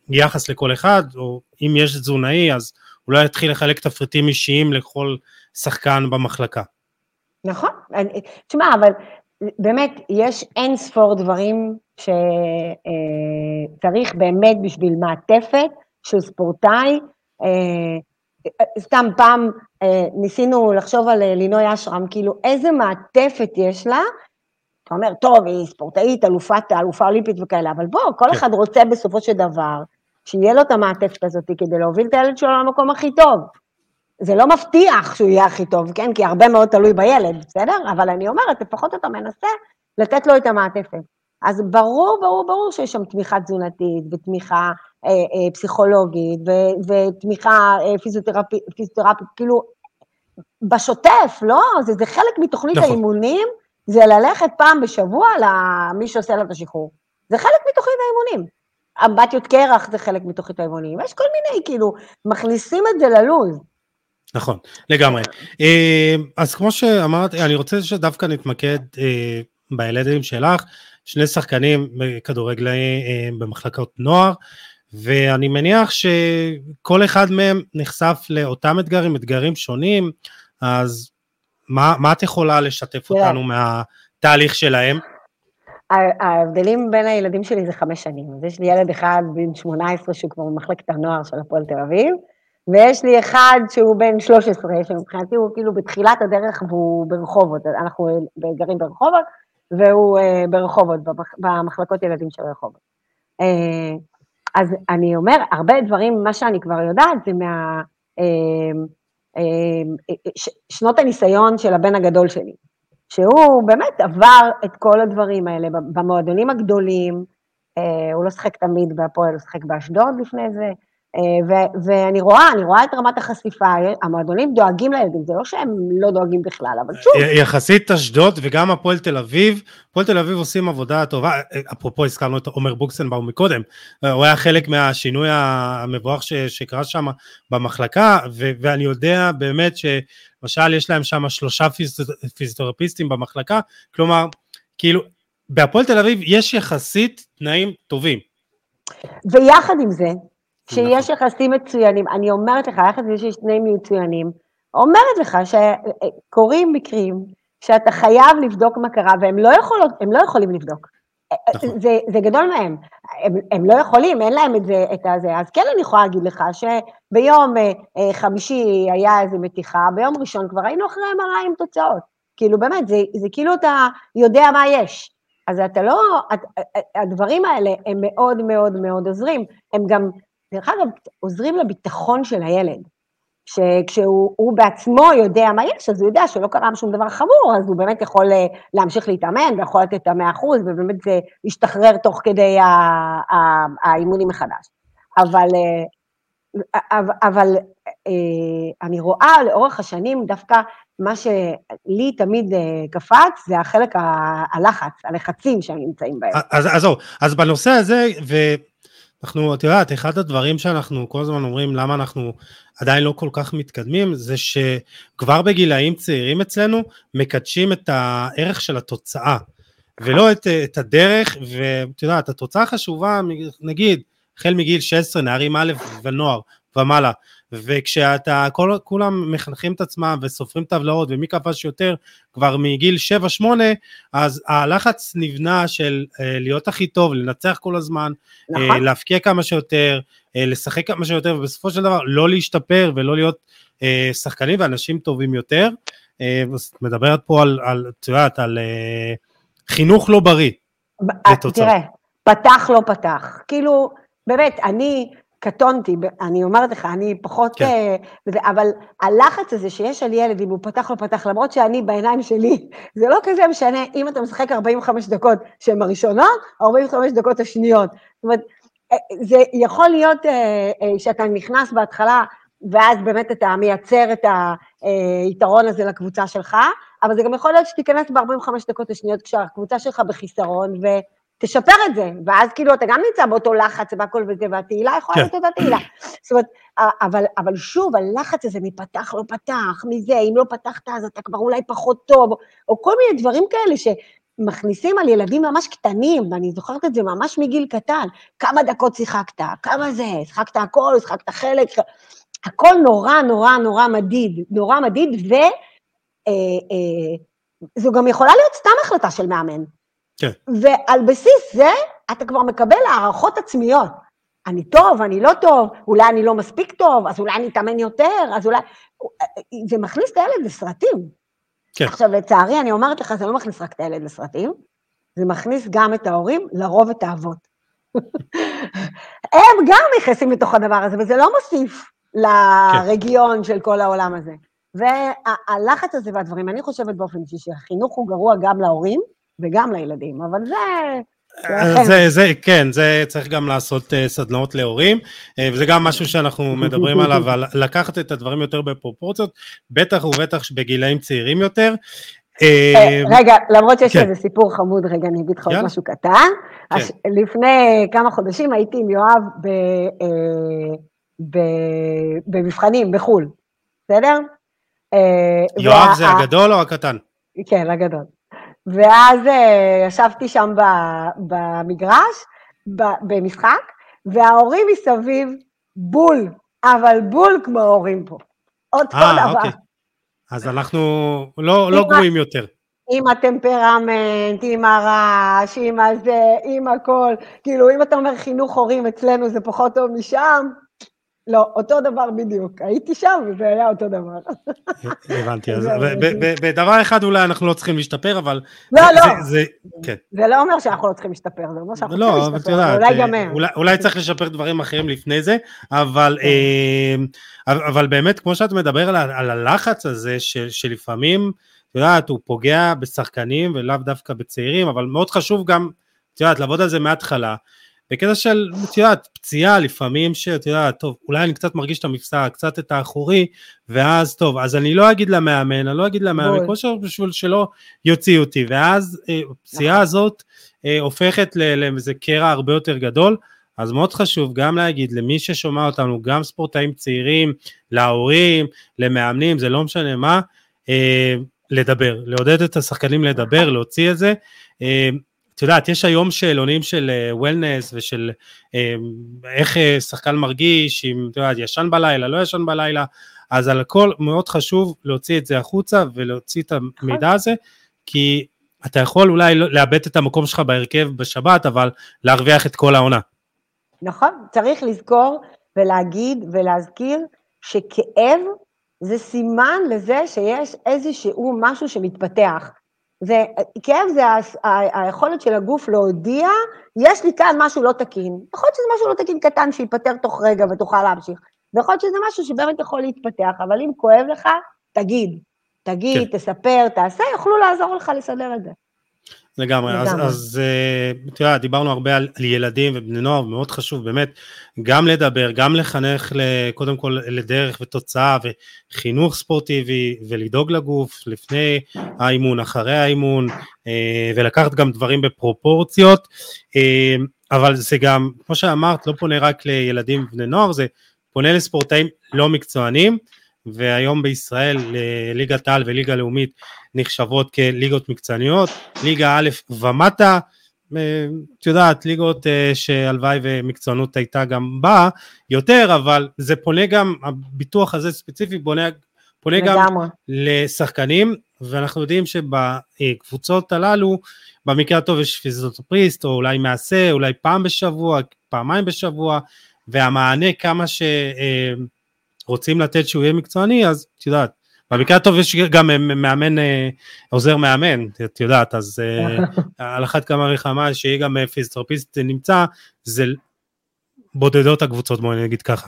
היחס לכל אחד, או אם יש תזונאי, אז הוא לא יתחיל לחלק תפריטים אישיים לכל שחקן במחלקה. נכון, תשמע, אבל באמת, יש אין ספור דברים שצריך באמת בשביל מעטפת של ספורטאי, סתם פעם ניסינו לחשוב על לינוי אשרם, כאילו איזה מעטפת יש לה אתה אומר, טוב, היא ספורטאית, אלופת, אלופה אולימפית וכאלה, אבל בוא, כל כן. אחד רוצה בסופו של דבר שיהיה לו את המעטפת הזאת כדי להוביל את הילד שלו למקום הכי טוב. זה לא מבטיח שהוא יהיה הכי טוב, כן? כי הרבה מאוד תלוי בילד, בסדר? אבל אני אומרת, לפחות אתה מנסה לתת לו את המעטפת. אז ברור, ברור, ברור שיש שם תמיכה תזונתית ותמיכה אה, אה, פסיכולוגית ו, ותמיכה אה, פיזיותרפית, פיזיותרפית, כאילו, בשוטף, לא? זה, זה חלק מתוכנית נכון. האימונים, זה ללכת פעם בשבוע למי שעושה לה את השחרור. זה חלק מתוכנית האימונים. אמבטיות קרח זה חלק מתוכנית האימונים. יש כל מיני, כאילו, מכניסים את זה ללוז. נכון, לגמרי. אה, אז כמו שאמרתי, אני רוצה שדווקא נתמקד אה, בילדים שלך, שני שחקנים אה, במחלקות נוער, ואני מניח שכל אחד מהם נחשף לאותם אתגרים, אתגרים שונים, אז מה, מה את יכולה לשתף אותנו מהתהליך שלהם? ההבדלים בין הילדים שלי זה חמש שנים. אז יש לי ילד אחד בן 18 שהוא כבר במחלקת הנוער של הפועל תל אביב, ויש לי אחד שהוא בן 13, שמבחינתי הוא כאילו בתחילת הדרך והוא ברחובות, אנחנו גרים ברחובות, והוא uh, ברחובות, במחלקות ילדים של רחובות. Uh, אז אני אומר, הרבה דברים, מה שאני כבר יודעת זה מה... Uh, שנות הניסיון של הבן הגדול שלי, שהוא באמת עבר את כל הדברים האלה במועדונים הגדולים, הוא לא שחק תמיד בהפועל, הוא שחק באשדוד לפני זה, אה, ו- ואני רואה, אני רואה את רמת החשיפה, המועדונים דואגים לילדים, זה לא שהם לא דואגים בכלל, אבל שוב. יחסית אשדוד וגם הפועל תל אביב, הפועל תל אביב עושים עבודה טובה, אה, אפרופו הזכרנו את עומר בוקסנבאום מקודם, אה, הוא היה חלק מהשינוי המבורך ש- שקרה שם במחלקה, ו- ואני יודע באמת שלמשל יש להם שם שלושה פיזיותרפיסטים במחלקה, כלומר, כאילו, בהפועל תל אביב יש יחסית תנאים טובים. ויחד עם זה, שיש נכון. יחסים מצוינים, אני אומרת לך, יחד עם זה שיש תנאים מצוינים, אומרת לך שקורים מקרים שאתה חייב לבדוק מה קרה, והם לא, יכולות, לא יכולים לבדוק. נכון. זה, זה גדול מהם. הם, הם לא יכולים, אין להם את זה, את הזה. אז כן אני יכולה להגיד לך שביום אה, אה, חמישי היה איזו מתיחה, ביום ראשון כבר היינו אחרי MRI עם תוצאות. כאילו באמת, זה, זה כאילו אתה יודע מה יש. אז אתה לא, הדברים האלה הם מאוד מאוד מאוד עוזרים. הם גם דרך אגב, עוזרים לביטחון של הילד. שכשהוא בעצמו יודע מה יש, אז הוא יודע שלא קרה שום דבר חמור, אז הוא באמת יכול אה, להמשיך להתאמן ויכול לתת את המאה אחוז, ובאמת זה ישתחרר תוך כדי האימונים מחדש. אבל, אה, אבל אה, אני רואה לאורך השנים דווקא מה שלי תמיד קפץ, זה החלק הלחץ, הלחצים שהם נמצאים בהם. אז זהו, אז בנושא הזה, ו... אנחנו, את יודעת, אחד הדברים שאנחנו כל הזמן אומרים למה אנחנו עדיין לא כל כך מתקדמים, זה שכבר בגילאים צעירים אצלנו מקדשים את הערך של התוצאה, ולא את, את הדרך, ואת יודעת, התוצאה חשובה, נגיד, החל מגיל 16, נערים א' ונוער ומעלה, וכשאתה, כל, כולם מחנכים את עצמם וסופרים טבלאות ומי כבש יותר כבר מגיל 7-8, אז הלחץ נבנה של אה, להיות הכי טוב, לנצח כל הזמן, אה, נכון. להפקיע כמה שיותר, אה, לשחק כמה שיותר, ובסופו של דבר לא להשתפר ולא להיות אה, שחקנים ואנשים טובים יותר. אה, את מדברת פה על, על, את יודעת, על אה, חינוך לא בריא. אה, תראה, פתח לא פתח. כאילו, באמת, אני, קטונתי, אני אומרת לך, אני פחות... כן. Uh, אבל הלחץ הזה שיש על ילד, אם הוא פתח או לא פתח, למרות שאני בעיניים שלי, זה לא כזה משנה אם אתה משחק 45 דקות שהן הראשונות, או 45 דקות השניות. זאת אומרת, אה, זה יכול להיות uh, שאתה נכנס בהתחלה, ואז באמת אתה מייצר את היתרון הזה לקבוצה שלך, אבל זה גם יכול להיות שתיכנס ב-45 דקות השניות כשהקבוצה שלך בחיסרון, ו... תשפר את זה, ואז כאילו אתה גם נמצא באותו לחץ והכל וזה, והתהילה יכולה להיות אותה תהילה. זאת אומרת, אבל, אבל שוב, הלחץ הזה מפתח לא פתח, מזה, אם לא פתחת אז אתה כבר אולי פחות טוב, או כל מיני דברים כאלה שמכניסים על ילדים ממש קטנים, ואני זוכרת את זה ממש מגיל קטן, כמה דקות שיחקת, כמה זה, שיחקת הכל, שיחקת חלק, הכל נורא נורא נורא מדיד, נורא מדיד, וזו אה, אה, גם יכולה להיות סתם החלטה של מאמן. כן. ועל בסיס זה אתה כבר מקבל הערכות עצמיות. אני טוב, אני לא טוב, אולי אני לא מספיק טוב, אז אולי אני אתאמן יותר, אז אולי... זה מכניס את הילד לסרטים. כן. עכשיו, לצערי, אני אומרת לך, זה לא מכניס רק את הילד לסרטים, זה מכניס גם את ההורים, לרוב את האבות. הם גם נכנסים לתוך הדבר הזה, וזה לא מוסיף לרגיון כן. של כל העולם הזה. והלחץ הזה והדברים, אני חושבת באופן אישי שהחינוך הוא גרוע גם להורים וגם לילדים, אבל זה... זה, זה, כן, זה צריך גם לעשות uh, סדנאות להורים, uh, וזה גם משהו שאנחנו מדברים עליו, על לקחת את הדברים יותר בפרופורציות, בטח ובטח בגילאים צעירים יותר. אה, רגע, למרות שיש כן. איזה סיפור חמוד, רגע, אני אגיד לך עוד משהו קטן. כן. לפני כמה חודשים הייתי עם יואב במבחנים בחו"ל, בסדר? יואב זה הגדול או הקטן? כן, הגדול. ואז uh, ישבתי שם במגרש, במשחק, וההורים מסביב בול, אבל בול כמו ההורים פה. אותו 아, אה, דבר. אוקיי. אז אנחנו לא, לא גרועים יותר. עם הטמפרמנט, עם הרעש, עם הזה, עם הכל. כאילו, אם אתה אומר חינוך הורים אצלנו זה פחות טוב משם, לא, אותו דבר בדיוק. הייתי שם וזה היה אותו דבר. הבנתי, אז בדבר אחד אולי אנחנו לא צריכים להשתפר, אבל... לא, לא. כן. זה לא אומר שאנחנו לא צריכים להשתפר, זה אומר שאנחנו לא, צריכים להשתפר, אולי גם הם. אולי צריך לשפר דברים אחרים לפני זה, אבל כן. אה, באמת, כמו שאת מדבר על הלחץ הזה, שלפעמים, את יודעת, הוא פוגע בשחקנים ולאו דווקא בצעירים, אבל מאוד חשוב גם, את יודעת, לעבוד על זה מההתחלה. בקטע של, את יודעת, פציעה לפעמים שאת יודעת, טוב, אולי אני קצת מרגיש את המפסע, קצת את האחורי, ואז טוב, אז אני לא אגיד למאמן, אני לא אגיד למאמן, כושר בשביל שלא יוציאו אותי, ואז אה, הפציעה נכון. הזאת אה, הופכת לאיזה קרע הרבה יותר גדול, אז מאוד חשוב גם להגיד למי ששומע אותנו, גם ספורטאים צעירים, להורים, למאמנים, זה לא משנה מה, אה, לדבר, לעודד את השחקנים לדבר, להוציא את זה. את יודעת, יש היום שאלונים של וולנס אה, ושל אה, איך אה, שחקן מרגיש, אם את יודעת, ישן בלילה, לא ישן בלילה, אז על הכל מאוד חשוב להוציא את זה החוצה ולהוציא את המידע הזה, כי אתה יכול אולי לא, לאבד את המקום שלך בהרכב בשבת, אבל להרוויח את כל העונה. נכון, צריך לזכור ולהגיד ולהזכיר שכאב זה סימן לזה שיש איזשהו משהו שמתפתח. זה, כאב זה היכולת של הגוף להודיע, יש לי כאן משהו לא תקין. יכול להיות שזה משהו לא תקין קטן שייפטר תוך רגע ותוכל להמשיך. ויכול להיות שזה משהו שבאמת יכול להתפתח, אבל אם כואב לך, תגיד. תגיד, כן. תספר, תעשה, יוכלו לעזור לך לסדר את זה. לגמרי, אז, אז אה, יודעת, דיברנו הרבה על, על ילדים ובני נוער, מאוד חשוב באמת גם לדבר, גם לחנך קודם כל לדרך ותוצאה וחינוך ספורטיבי ולדאוג לגוף לפני האימון, אחרי האימון אה, ולקחת גם דברים בפרופורציות, אה, אבל זה גם, כמו שאמרת, לא פונה רק לילדים ובני נוער, זה פונה לספורטאים לא מקצוענים, והיום בישראל ליגת העל וליגה לאומית נחשבות כליגות מקצועניות, ליגה א' ומטה, אה, את יודעת, ליגות אה, שהלוואי ומקצוענות הייתה גם בה יותר, אבל זה פונה גם, הביטוח הזה ספציפי פונה, פונה גם לשחקנים, ואנחנו יודעים שבקבוצות הללו, במקרה הטוב יש פיזיותופריסט, או אולי מעשה, אולי פעם בשבוע, פעמיים בשבוע, והמענה כמה ש... אה, רוצים לתת שהוא יהיה מקצועני, אז את יודעת, במקרה הטוב יש גם מאמן, אה, עוזר מאמן, את יודעת, אז אה, על אחת כמה וכמה שיהיה גם אה, פיזיותרפיסט נמצא, זה בודדות הקבוצות, בואי נגיד ככה.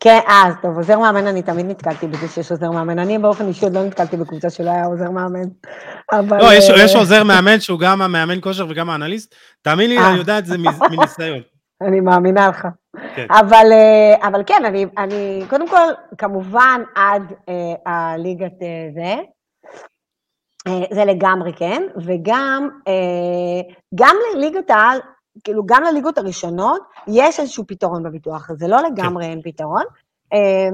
כן, אה, טוב, עוזר מאמן, אני תמיד נתקלתי בזה שיש עוזר מאמן. אני באופן אישי עוד לא נתקלתי בקבוצה שלא היה עוזר מאמן. אבל... לא, יש, יש עוזר מאמן שהוא גם המאמן כושר וגם האנליסט. תאמין לי, אני יודע את זה מניסיון. אני מאמינה לך. כן. אבל, אה, אבל כן, אני, אני, קודם כל, כמובן, עד אה, הליגת אה, זה, אה, זה לגמרי כן, וגם אה, גם לליגת העל, כאילו, גם לליגות הראשונות, יש איזשהו פתרון בביטוח הזה, לא לגמרי כן. אין פתרון. אה,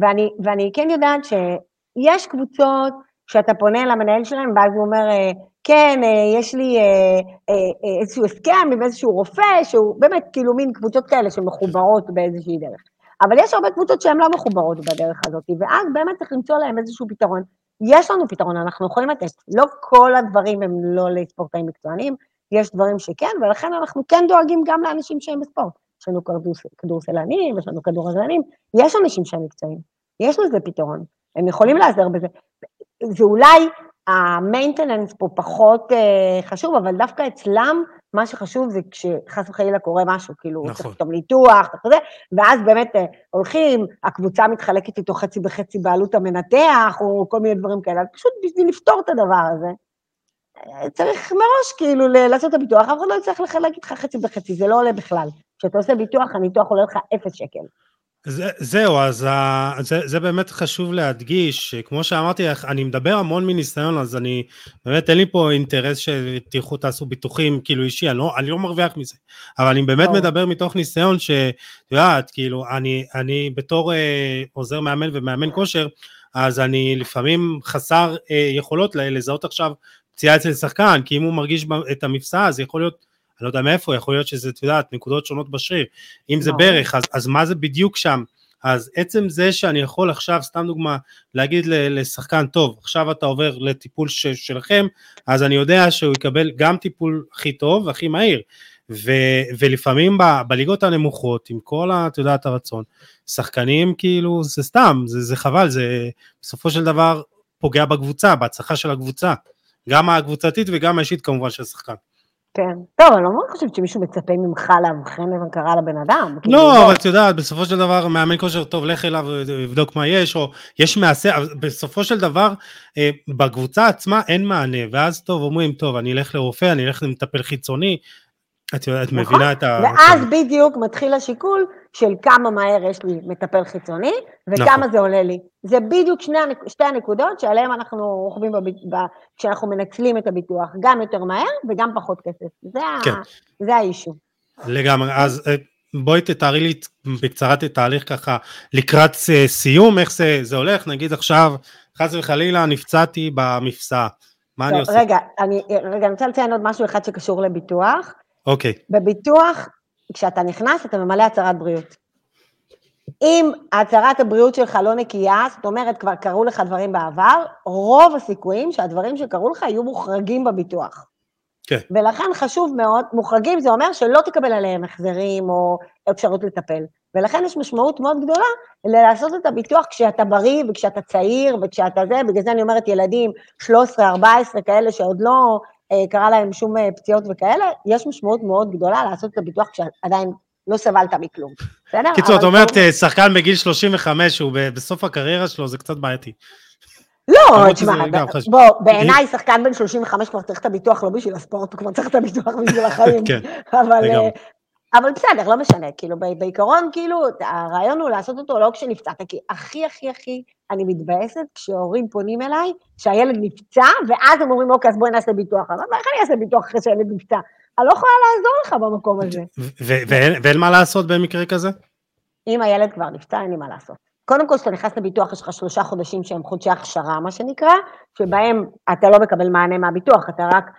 ואני, ואני כן יודעת שיש קבוצות שאתה פונה למנהל שלהם, ואז הוא אומר, אה, כן, אה, יש לי אה, איזשהו הסכם עם איזשהו רופא, שהוא באמת כאילו מין קבוצות כאלה שמחוברות באיזושהי דרך. אבל יש הרבה קבוצות שהן לא מחוברות בדרך הזאת, ואז באמת צריך למצוא להם איזשהו פתרון. יש לנו פתרון, אנחנו יכולים לתת. לא כל הדברים הם לא לספורטאים מקצוענים, יש דברים שכן, ולכן אנחנו כן דואגים גם לאנשים שהם בספורט. יש לנו כדורסלנים, יש לנו כדורגלנים, יש אנשים שהם מקצועיים, יש לזה פתרון, הם יכולים לעזר בזה. זה אולי המיינטננס פה פחות uh, חשוב, אבל דווקא אצלם, מה שחשוב זה כשחס וחלילה קורה משהו, כאילו, נכון. צריך פתאום ניתוח, וכזה, ואז באמת uh, הולכים, הקבוצה מתחלקת איתו חצי בחצי בעלות המנתח, או כל מיני דברים כאלה, פשוט בשביל לפתור את הדבר הזה. אה, צריך מראש כאילו לעשות את הביטוח, אף אחד לא יצטרך לחלק איתך חצי בחצי, זה לא עולה בכלל. כשאתה עושה ביטוח, הניתוח עולה לך אפס שקל. זה, זהו, אז ה, זה, זה באמת חשוב להדגיש, כמו שאמרתי, אני מדבר המון מניסיון, אז אני, באמת אין לי פה אינטרס שתלכו תעשו ביטוחים כאילו אישי, אני לא, אני לא מרוויח מזה, אבל אני באמת أو. מדבר מתוך ניסיון שאת יודעת, כאילו, אני, אני בתור אה, עוזר מאמן ומאמן כושר, אז אני לפעמים חסר אה, יכולות לזהות עכשיו פציעה אצל שחקן, כי אם הוא מרגיש את המפסע, אז יכול להיות אני לא יודע מאיפה, יכול להיות שזה, את יודעת, נקודות שונות בשריר. אם זה ברך, אז, אז מה זה בדיוק שם? אז עצם זה שאני יכול עכשיו, סתם דוגמה, להגיד לשחקן, טוב, עכשיו אתה עובר לטיפול ש, שלכם, אז אני יודע שהוא יקבל גם טיפול הכי טוב והכי מהיר. ו, ולפעמים ב, בליגות הנמוכות, עם כל, את יודעת, הרצון, שחקנים כאילו, זה סתם, זה, זה חבל, זה בסופו של דבר פוגע בקבוצה, בהצלחה של הקבוצה. גם הקבוצתית וגם האישית כמובן של השחקן. כן. טוב, אני לא חושבת שמישהו מצפה ממך לאבחן מה קרה לבן אדם. כאילו, לא, אבל את יודעת, בסופו של דבר, מאמן כושר טוב, לך אליו ובדוק מה יש, או יש מעשה, בסופו של דבר, אה, בקבוצה עצמה אין מענה, ואז טוב, אומרים, טוב, אני אלך לרופא, אני אלך למטפל חיצוני, את יודעת, את נכון. מבינה את ה... ואז בדיוק מתחיל השיקול של כמה מהר יש לי מטפל חיצוני, וכמה נכון. זה עולה לי. זה בדיוק שני, שתי הנקודות שעליהן אנחנו רוכבים בב... ב... כשאנחנו מנצלים את הביטוח, גם יותר מהר וגם פחות כסף. זה, כן. ה... זה האישו. לגמרי, אז אה, בואי תתארי לי בקצרה את התהליך ככה לקראת אה, סיום, איך זה, זה הולך, נגיד עכשיו, חס וחלילה, נפצעתי במפסע. מה אני עושה? רגע, אני, רגע, אני רוצה לציין עוד משהו אחד שקשור לביטוח. אוקיי. בביטוח, כשאתה נכנס, אתה ממלא הצהרת בריאות. אם הצהרת הבריאות שלך לא נקייה, זאת אומרת, כבר קרו לך דברים בעבר, רוב הסיכויים שהדברים שקרו לך יהיו מוחרגים בביטוח. כן. ולכן חשוב מאוד, מוחרגים זה אומר שלא תקבל עליהם החזרים או אפשרות לטפל. ולכן יש משמעות מאוד גדולה לעשות את הביטוח כשאתה בריא וכשאתה צעיר וכשאתה זה, בגלל זה אני אומרת ילדים 13, 14 כאלה שעוד לא קרה להם שום אה, פציעות וכאלה, יש משמעות מאוד גדולה לעשות את הביטוח כשעדיין לא סבלת מכלום, בסדר? קיצור, את אומרת, אה, שחקן בגיל 35, הוא בסוף הקריירה שלו, זה קצת בעייתי. לא, תשמע, בוא, בעיניי שחקן בן 35 כבר צריך את הביטוח לא בשביל הספורט, הוא כבר צריך את הביטוח בשביל החיים. כן, לגמרי. אבל בסדר, לא משנה, כאילו, בעיקרון, כאילו, הרעיון הוא לעשות אותו לא כשנפצעת, כי הכי, הכי, הכי, אני מתבאסת כשהורים פונים אליי, שהילד נפצע, ואז הם אומרים, אוקיי, אז בואי נעשה ביטוח. אבל איך אני אעשה ביטוח אחרי שהילד נפצע? אני לא יכולה לעזור לך במקום הזה. ואין מה לעשות במקרה כזה? אם הילד כבר נפצע, אין לי מה לעשות. קודם כל, כשאתה נכנס לביטוח, יש לך שלושה חודשים שהם חודשי הכשרה, מה שנקרא, שבהם אתה לא מקבל מענה מהביטוח, אתה רק,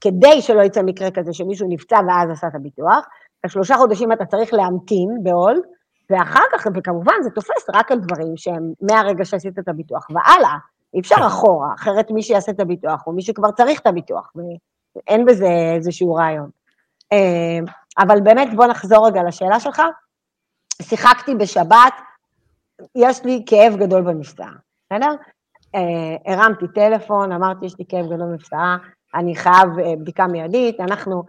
כדי שלא יצא מקרה כזה שמישהו נפצע ואז עשה את הביטוח, בשלושה חודשים אתה צריך להמתין בהולד, ואחר כך, וכמובן זה תופס רק על דברים שהם מהרגע שעשית את הביטוח והלאה, אי אפשר כן. אחורה, אחרת מי שיעשה את הביטוח הוא מי שכבר צריך את הביטוח, ואין בזה איזשהו רעיון. אה, אבל באמת, בוא נחזור רגע לשאלה שלך. שיחקתי בשבת, יש לי כאב גדול במבצע, בסדר? אה, הרמתי טלפון, אמרתי, יש לי כאב גדול במבצע, אני חייב אה, בדיקה מיידית, אנחנו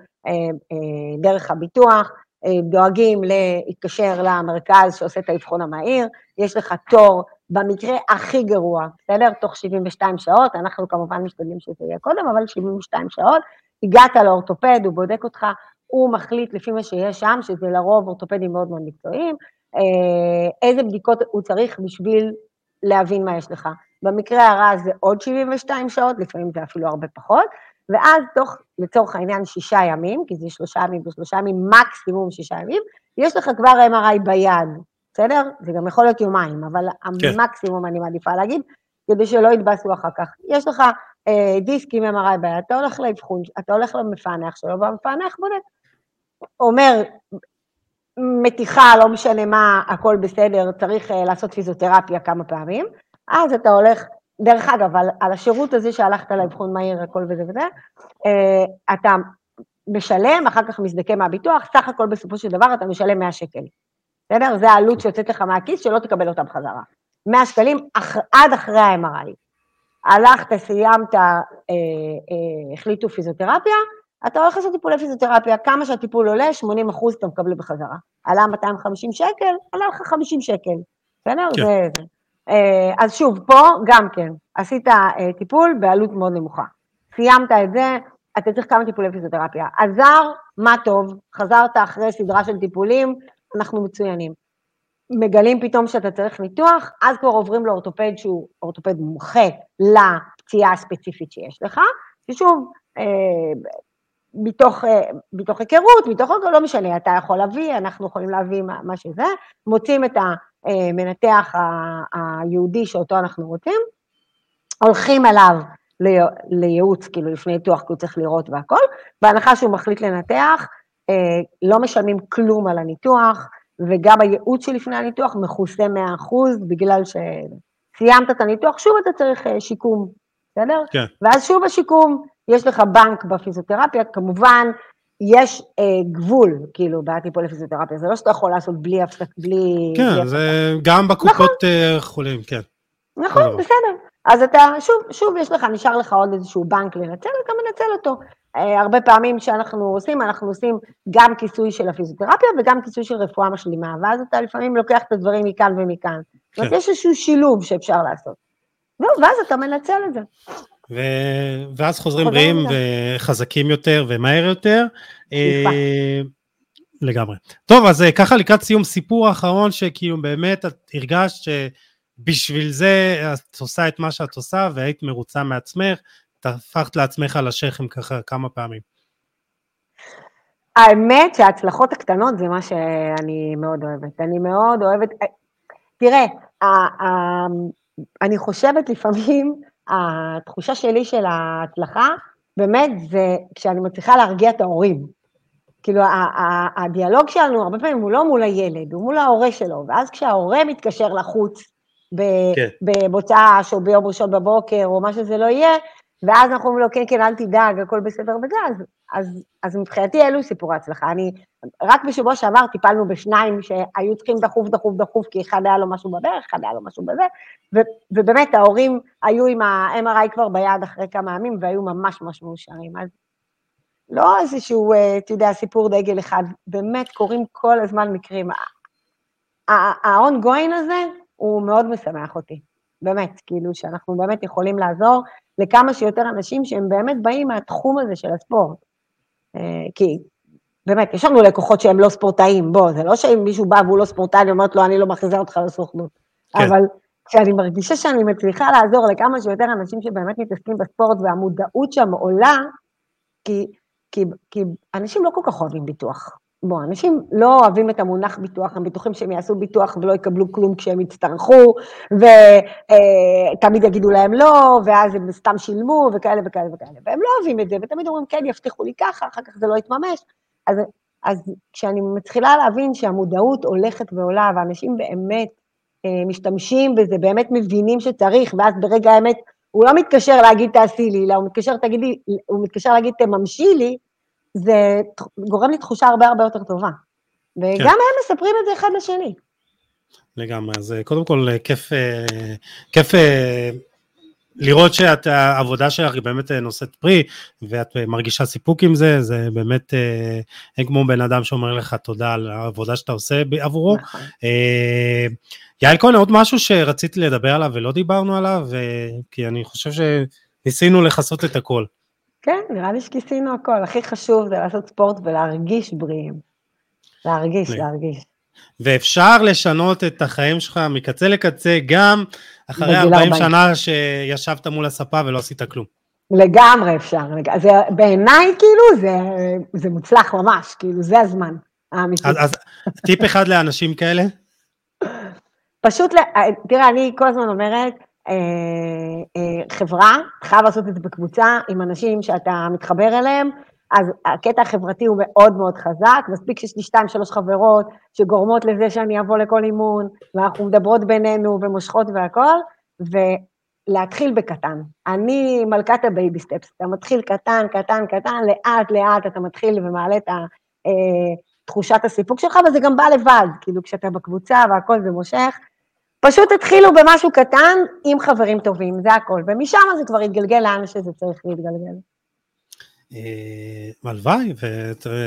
דרך הביטוח, אה, דואגים להתקשר למרכז שעושה את האבחון המהיר, יש לך תור במקרה הכי גרוע, בסדר? תוך 72 שעות, אנחנו כמובן משתדלים שזה יהיה קודם, אבל 72 שעות, הגעת לאורתופד, הוא בודק אותך, הוא מחליט לפי מה שיש שם, שזה לרוב אורתופדים מאוד מאוד מקצועיים, איזה בדיקות הוא צריך בשביל להבין מה יש לך. במקרה הרע זה עוד 72 שעות, לפעמים זה אפילו הרבה פחות, ואז תוך, לצורך העניין, שישה ימים, כי זה שלושה ימים ושלושה ימים, מקסימום שישה ימים, יש לך כבר MRI ביד, בסדר? זה גם יכול להיות יומיים, אבל כן. המקסימום אני מעדיפה להגיד, כדי שלא יתבאסו אחר כך. יש לך אה, דיסק עם MRI ביד, אתה הולך לאבחון, אתה הולך למפענח שלו, והמפענח בודק. אומר, מתיחה, לא משנה מה, הכל בסדר, צריך אה, לעשות פיזיותרפיה כמה פעמים, אז אתה הולך דרך אגב, על, על השירות הזה שהלכת לאבחון מהיר, הכל וזה וזה, אה, אתה משלם, אחר כך מזדכה מהביטוח, סך הכל בסופו של דבר אתה משלם 100 שקל. בסדר? זה העלות שיוצאת לך מהכיס, שלא תקבל אותה בחזרה. 100 שקלים אח, עד אחרי ה-MRI. הלכת, סיימת, אה, אה, החליטו פיזיותרפיה, אתה הולך לעשות טיפולי פיזיותרפיה, כמה שהטיפול עולה, 80 אחוז אתה מקבל בחזרה. עלה 250 שקל, עלה לך 50 שקל, בסדר? כן. זה, זה. אה, אז שוב, פה גם כן, עשית אה, טיפול בעלות מאוד נמוכה. סיימת את זה, אתה צריך כמה טיפולי פיזיותרפיה. עזר, מה טוב, חזרת אחרי סדרה של טיפולים, אנחנו מצוינים. מגלים פתאום שאתה צריך ניתוח, אז כבר עוברים לאורתופד שהוא אורתופד מומחה לפציעה הספציפית שיש לך, ששוב, אה, מתוך, מתוך היכרות, מתוך, לא משנה, אתה יכול להביא, אנחנו יכולים להביא מה, מה שזה, מוצאים את המנתח היהודי שאותו אנחנו רוצים, הולכים אליו לייעוץ, כאילו לפני ניתוח, כי הוא צריך לראות והכל, בהנחה שהוא מחליט לנתח, אה, לא משלמים כלום על הניתוח, וגם הייעוץ שלפני הניתוח מכוסה 100%, בגלל שסיימת את הניתוח, שוב אתה צריך אה, שיקום, בסדר? כן. ואז שוב השיקום, יש לך בנק בפיזיותרפיה, כמובן, יש אה, גבול, כאילו, בטיפול לפיזיותרפיה, זה לא שאתה יכול לעשות בלי הפסק, בלי... כן, בלי זה גם בקופות נכון. חולים, כן. נכון, בסדר. אז אתה, שוב, שוב יש לך, נשאר לך עוד איזשהו בנק לנצל, אתה מנצל אותו. אה, הרבה פעמים שאנחנו עושים, אנחנו עושים גם כיסוי של הפיזיותרפיה וגם כיסוי של רפואה משלימה, ואז אתה לפעמים לוקח את הדברים מכאן ומכאן. זאת אומרת, כן. יש איזשהו שילוב שאפשר לעשות. זהו, ואז אתה מנצל את זה. ו... ואז חוזרים בריאים וחזקים יותר ומהר יותר. אה, לגמרי. טוב, אז אה, ככה לקראת סיום סיפור אחרון, שכאילו באמת את הרגשת שבשביל זה את עושה את מה שאת עושה והיית מרוצה מעצמך, טפחת לעצמך על השכם ככה כמה פעמים. האמת שההצלחות הקטנות זה מה שאני מאוד אוהבת. אני מאוד אוהבת, תראה, אני חושבת לפעמים, התחושה שלי של ההצלחה, באמת, זה כשאני מצליחה להרגיע את ההורים. כאילו, הדיאלוג שלנו הרבה פעמים הוא לא מול הילד, הוא מול ההורה שלו, ואז כשההורה מתקשר לחוץ, כן. בבוצעש או ביום ראשון בבוקר, או מה שזה לא יהיה, ואז אנחנו אומרים לו, כן, כן, אל תדאג, הכל בסדר וזה, אז, אז, אז מבחינתי אלו סיפורי הצלחה. אני, רק בשבוע שעבר טיפלנו בשניים שהיו צריכים דחוף, דחוף, דחוף, כי אחד היה לו משהו בברך, אחד היה לו משהו בזה, ו, ובאמת ההורים היו עם ה-MRI כבר ביד אחרי כמה ימים, והיו ממש ממש מאושרים. אז לא איזשהו, אה, אתה יודע, סיפור דגל אחד, באמת קורים כל הזמן מקרים. ה-ongoing הזה הוא מאוד משמח אותי, באמת, כאילו שאנחנו באמת יכולים לעזור לכמה שיותר אנשים שהם באמת באים מהתחום הזה של הספורט. אה, כי באמת, יש לנו לקוחות שהם לא ספורטאים, בוא, זה לא שאם מישהו בא והוא לא ספורטאי, אני אומרת לו, אני לא מכריזה אותך לסוכנות. כן. אבל כשאני מרגישה שאני מצליחה לעזור לכמה שיותר אנשים שבאמת מתעסקים בספורט והמודעות שם עולה, כי, כי, כי אנשים לא כל כך אוהבים ביטוח. בוא, אנשים לא אוהבים את המונח ביטוח, הם בטוחים שהם יעשו ביטוח ולא יקבלו כלום כשהם יצטרכו, ותמיד אה, יגידו להם לא, ואז הם סתם שילמו, וכאלה וכאלה וכאלה. והם לא אוהבים את זה, ותמיד אומרים, כן, יבטיחו לי ככה, אחר כך זה לא יתממש. אז, אז כשאני מתחילה להבין שהמודעות הולכת ועולה, ואנשים באמת אה, משתמשים בזה, באמת מבינים שצריך, ואז ברגע האמת, הוא לא מתקשר להגיד תעשי לי, אלא הוא מתקשר, תגידי, הוא מתקשר להגיד תממשי לי, זה גורם לי תחושה הרבה הרבה יותר טובה. וגם כן. הם מספרים את זה אחד לשני. לגמרי, אז אה, קודם כל אה, כיף, אה, כיף לראות שהעבודה שלך היא באמת נושאת פרי, ואת מרגישה סיפוק עם זה, זה באמת אין כמו בן אדם שאומר לך תודה על העבודה שאתה עושה עבורו. נכון. יעל כהן, עוד משהו שרציתי לדבר עליו ולא דיברנו עליו, כי אני חושב שניסינו לכסות את הכל. כן, נראה לי שכיסינו הכל. הכי חשוב זה לעשות ספורט ולהרגיש בריאים. להרגיש, להרגיש. ואפשר לשנות את החיים שלך מקצה לקצה, גם אחרי 40, 40 שנה שישבת מול הספה ולא עשית כלום. לגמרי אפשר. זה בעיניי, כאילו, זה, זה מוצלח ממש, כאילו, זה הזמן האמיתי. אז, אז טיפ אחד לאנשים כאלה? פשוט, תראה, אני כל הזמן אומרת, אה, אה, חברה, חייב לעשות את זה בקבוצה עם אנשים שאתה מתחבר אליהם, אז הקטע החברתי הוא מאוד מאוד חזק, מספיק שיש לי שתיים, שלוש חברות שגורמות לזה שאני אבוא לכל אימון, ואנחנו מדברות בינינו ומושכות והכול, ולהתחיל בקטן. אני מלכת ה baby steps, אתה מתחיל קטן, קטן, קטן, לאט לאט אתה מתחיל ומעלה את ה... אה, תחושת הסיפוק שלך, וזה גם בא לבד, כאילו כשאתה בקבוצה והכל זה מושך, פשוט התחילו במשהו קטן עם חברים טובים, זה הכל, ומשם זה כבר התגלגל לאן שזה צריך להתגלגל. אה, הלוואי,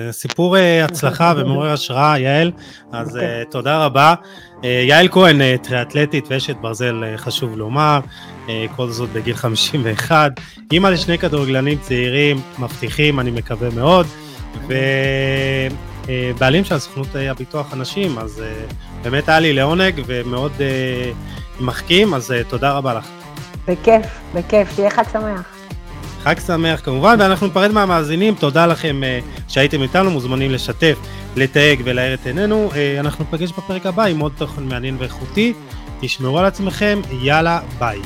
וסיפור אה, הצלחה ומעורר השראה, יעל, אז. אוקיי. תודה רבה. יעל כהן, טריאטלטית ואשת ברזל, חשוב לומר, כל זאת בגיל 51, אימא לשני כדורגלנים צעירים, מבטיחים, אני מקווה מאוד, ובעלים של הסוכנות הביטוח הנשים, אז באמת היה לי לעונג ומאוד מחכים, אז תודה רבה לך. בכיף, בכיף, שיהיה חג שמח. חג שמח כמובן, ואנחנו נפרד מהמאזינים, תודה לכם שהייתם איתנו, מוזמנים לשתף, לתייג ולהאר את עינינו. אנחנו נפגש בפרק הבא עם עוד תוכן מעניין ואיכותי. תשמרו על עצמכם, יאללה, ביי.